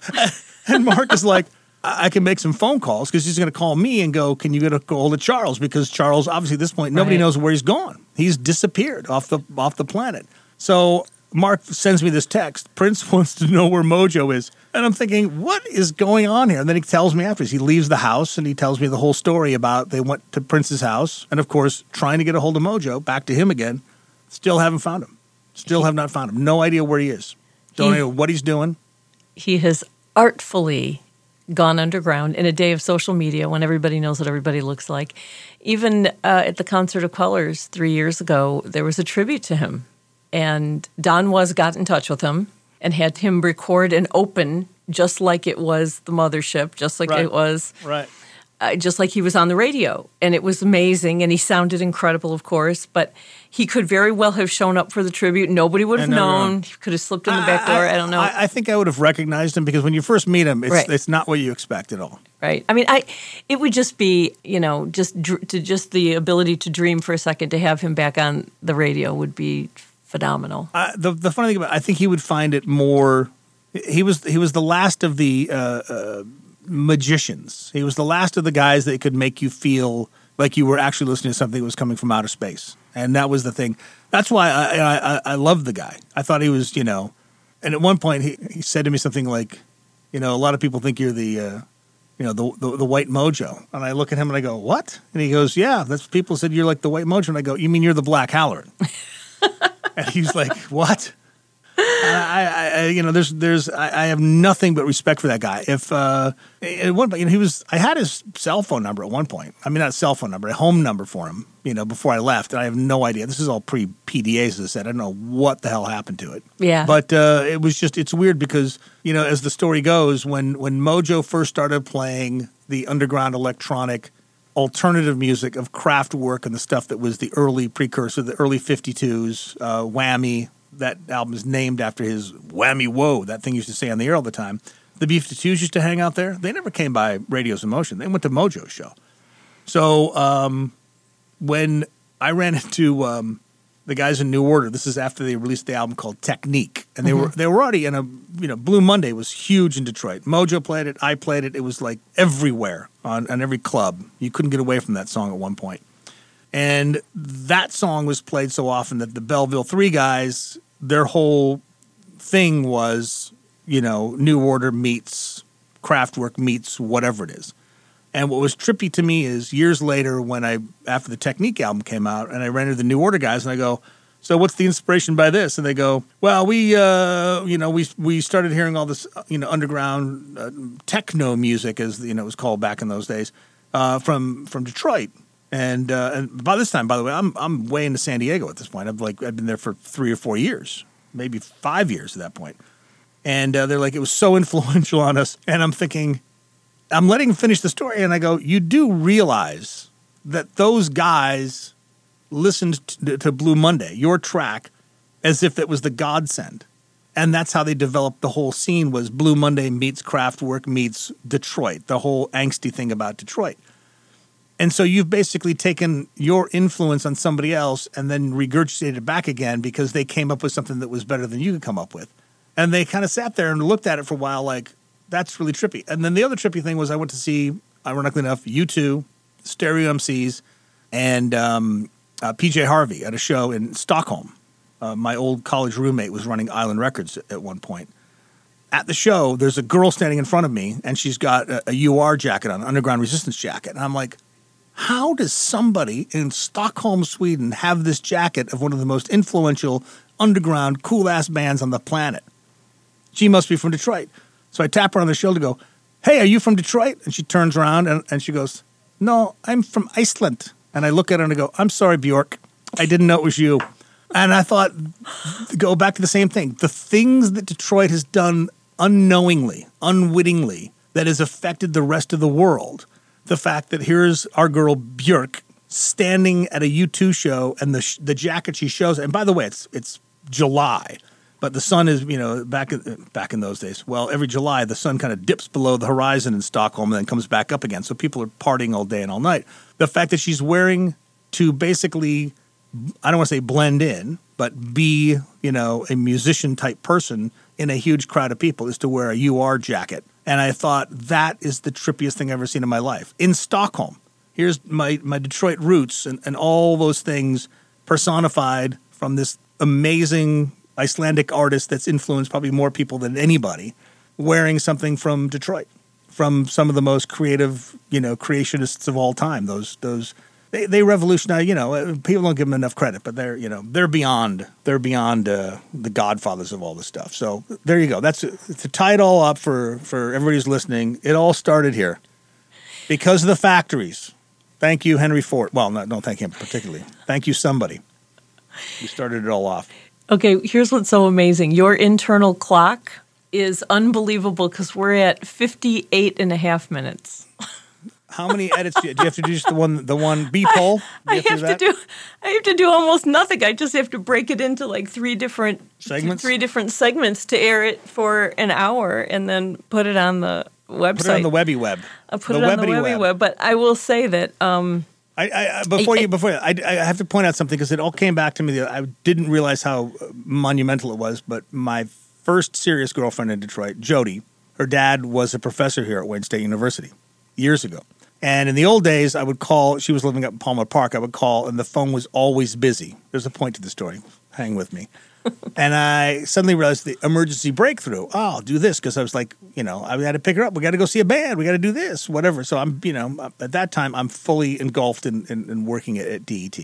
and Mark is like, I can make some phone calls because he's going to call me and go, Can you get a hold of Charles? Because Charles, obviously, at this point, nobody Right. knows where he's gone. He's disappeared off the off the planet. So Mark sends me this text. Prince wants to know where Mojo is. And I'm thinking, what is going on here? And then he tells me afterwards. He leaves the house and he tells me the whole story about they went to Prince's house and, of course, trying to get a hold of Mojo, back to him again. Still haven't found him. Still have not found him. No idea where he is. Don't He- know what he's doing. he has artfully gone underground in a day of social media when everybody knows what everybody looks like. Even uh, at the Concert of Colors three years ago, there was a tribute to him. And Don Was got in touch with him and had him record and open just like it was the mothership, just like Right. it was Right. uh, just like he was on the radio. And it was amazing. And he sounded incredible, of course. But he could very well have shown up for the tribute. Nobody would have know, known. He could have slipped in the back door. I, don't know. I, I think I would have recognized him because when you first meet him, it's, Right. it's not what you expect at all. right. I mean, I it would just be you know just dr- to just the ability to dream for a second to have him back on the radio would be phenomenal. I, the the funny thing about I think he would find it more. He was he was the last of the uh, uh, magicians. He was the last of the guys that could make you feel like you were actually listening to something that was coming from outer space, and that was the thing. That's why I I, I, loved the guy. I thought he was you know, and at one point he he said to me something like, you know, a lot of people think you're the. Uh, you know the, the the white mojo, and I look at him and I go, "What?" And he goes, "Yeah, that's people said you're like the white mojo." And I go, "You mean you're the black Halloran?" and he's like, "What?" And I, I, I, you know, there's, there's, I, I have nothing but respect for that guy. If uh, at one point, you know, he was, I had his cell phone number at one point. I mean, not a cell phone number, a home number for him. You know, before I left, and I have no idea. This is all pre PDAs, as I said. I don't know what the hell happened to it. Yeah. But uh, it was just, it's weird because you know, as the story goes, when when Mojo first started playing the underground electronic alternative music of Kraftwerk and the stuff that was the early precursor, the early 52s, uh, Whammy. That album is named after his Whammy Whoa, that thing used to say on the air all the time. The B 52s used to hang out there. They never came by Radios in Motion. They went to Mojo's show. So um, when I ran into um, the guys in New Order, this is after they released the album called Technique, and they mm-hmm. were they were already in a you know Blue Monday was huge in Detroit. Mojo played it, I played it. It was like everywhere on on every club. You couldn't get away from that song at one point. And that song was played so often that the Belleville Three guys, their whole thing was, you know, New Order meets Kraftwerk meets whatever it is. And what was trippy to me is years later when I after the Technique album came out and I ran into the New Order guys and I go, so what's the inspiration by this? And they go, well, we uh, you know we we started hearing all this uh, you know underground uh, techno music as you know it was called back in those days uh, from from Detroit. And uh, and by this time, by the way, I'm I'm way into San Diego at this point. I've like I've been there for three or four years, maybe five years at that point. And uh, they're like, it was so influential on us. And I'm thinking, I'm letting him finish the story, and I go, you do realize that those guys listened to, to Blue Monday, your track, as if it was the godsend. And that's how they developed the whole scene was Blue Monday meets Kraftwerk meets Detroit, the whole angsty thing about Detroit. And so you've basically taken your influence on somebody else and then regurgitated it back again because they came up with something that was better than you could come up with. And they kind of sat there and looked at it for a while, like, that's really trippy. And then the other trippy thing was I went to see, ironically enough, U2, Stereo MCs, and um, uh, PJ Harvey at a show in Stockholm. Uh, my old college roommate was running Island Records at one point. At the show, there's a girl standing in front of me, and she's got a, a UR jacket on, an underground resistance jacket. And I'm like, how does somebody in Stockholm, Sweden, have this jacket of one of the most influential underground cool ass bands on the planet? She must be from Detroit. So I tap her on the shoulder, go, "Hey, are you from Detroit?" And she turns around and, and she goes, "No, I'm from Iceland." And I look at her and I go, "I'm sorry, Bjork, I didn't know it was you." And I thought, go back to the same thing. The things that Detroit has done unknowingly, unwittingly, that has affected the rest of the world. The fact that here's our girl Björk standing at a U2 show and the sh- the jacket she shows, and by the way, it's it's July, but the sun is you know back in, back in those days. Well, every July the sun kind of dips below the horizon in Stockholm and then comes back up again. So people are partying all day and all night. The fact that she's wearing to basically I don't want to say blend in, but be, you know, a musician type person in a huge crowd of people is to wear a UR jacket. And I thought that is the trippiest thing I've ever seen in my life. In Stockholm, here's my, my Detroit roots and, and all those things personified from this amazing Icelandic artist that's influenced probably more people than anybody, wearing something from Detroit, from some of the most creative, you know, creationists of all time. Those those they, they revolutionized. You know, uh, people don't give them enough credit, but they're you know they're beyond they're beyond uh, the godfathers of all this stuff. So there you go. That's to tie it all up for for everybody who's listening. It all started here because of the factories. Thank you, Henry Ford. Well, no, don't thank him particularly. Thank you, somebody. You started it all off. Okay, here's what's so amazing. Your internal clock is unbelievable because we're at 58 and a half minutes. How many edits do you, do you have to do? Just the one, the one B poll. I have to do. I have to do almost nothing. I just have to break it into like three different segments. Three different segments to air it for an hour, and then put it on the website. Put it on the webby web. I put the it on the webby web. web. But I will say that. Um, I, I, before I, you before I, I have to point out something because it all came back to me. I didn't realize how uh, monumental it was. But my first serious girlfriend in Detroit, Jody, her dad was a professor here at Wayne State University years ago. And in the old days, I would call. She was living up in Palmer Park. I would call, and the phone was always busy. There's a point to the story. Hang with me. And I suddenly realized the emergency breakthrough. Oh, I'll do this because I was like, you know, I had to pick her up. We got to go see a band. We got to do this, whatever. So I'm, you know, at that time, I'm fully engulfed in, in, in working at, at, DET.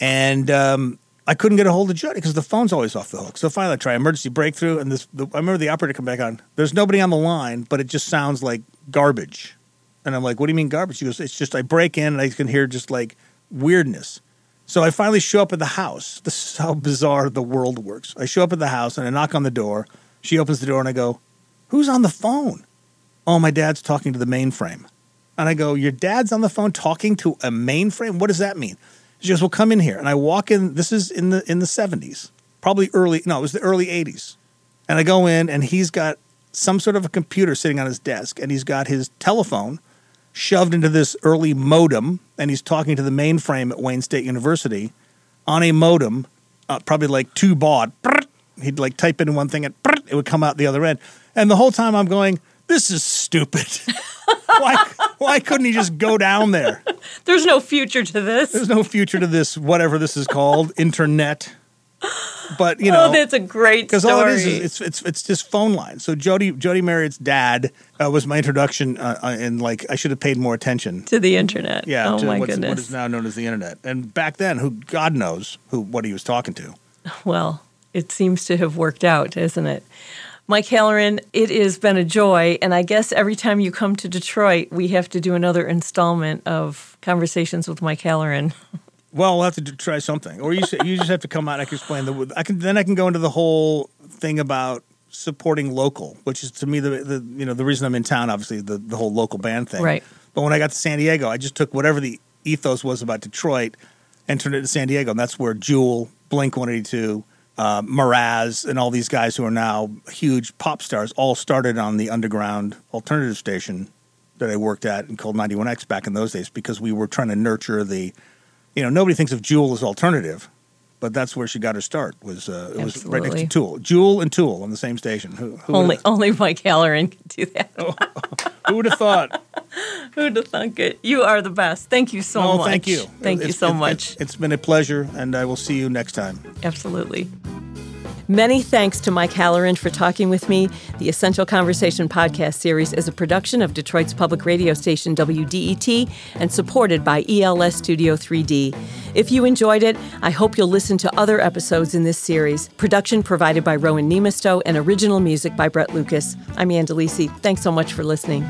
And um, I couldn't get a hold of Jody because the phone's always off the hook. So finally, I try emergency breakthrough, and this. The, I remember the operator come back on. There's nobody on the line, but it just sounds like garbage. And I'm like, what do you mean garbage? She goes, it's just I break in and I can hear just like weirdness. So I finally show up at the house. This is how bizarre the world works. I show up at the house and I knock on the door. She opens the door and I go, Who's on the phone? Oh, my dad's talking to the mainframe. And I go, Your dad's on the phone talking to a mainframe? What does that mean? She goes, Well, come in here. And I walk in. This is in the in the 70s, probably early, no, it was the early 80s. And I go in and he's got some sort of a computer sitting on his desk and he's got his telephone shoved into this early modem, and he's talking to the mainframe at Wayne State University on a modem, uh, probably like two baud. He'd like type in one thing and it would come out the other end. And the whole time I'm going, this is stupid. why, why couldn't he just go down there? There's no future to this. There's no future to this, whatever this is called, internet. But you know, oh, that's a great because all it is is it's it's it's just phone lines. So Jody Jody Marriott's dad uh, was my introduction, uh, uh, and like I should have paid more attention to the internet. Yeah, oh my goodness, what is now known as the internet. And back then, who God knows who what he was talking to. Well, it seems to have worked out, isn't it? Mike Halloran, it has been a joy. And I guess every time you come to Detroit, we have to do another installment of Conversations with Mike Halloran. Well, we'll have to try something, or you you just have to come out. and I can explain the. I can then I can go into the whole thing about supporting local, which is to me the, the you know the reason I'm in town. Obviously, the the whole local band thing. Right. But when I got to San Diego, I just took whatever the ethos was about Detroit and turned it to San Diego, and that's where Jewel, Blink 182, uh, Mraz, and all these guys who are now huge pop stars all started on the underground alternative station that I worked at and called 91X back in those days because we were trying to nurture the you know, nobody thinks of Jewel as alternative, but that's where she got her start. Was uh, it was right next to Tool, Jewel and Tool on the same station. Who, who Only only Mike Halloran can do that. who would have thought? Who'd have thunk it? You are the best. Thank you so oh, much. thank you. Thank you so much. it's been a pleasure, and I will see you next time. Absolutely. Many thanks to Mike Halloran for talking with me. The Essential Conversation podcast series is a production of Detroit's public radio station WDET and supported by ELS Studio 3D. If you enjoyed it, I hope you'll listen to other episodes in this series. Production provided by Rowan Niemisto and original music by Brett Lucas. I'm Ann. Thanks so much for listening.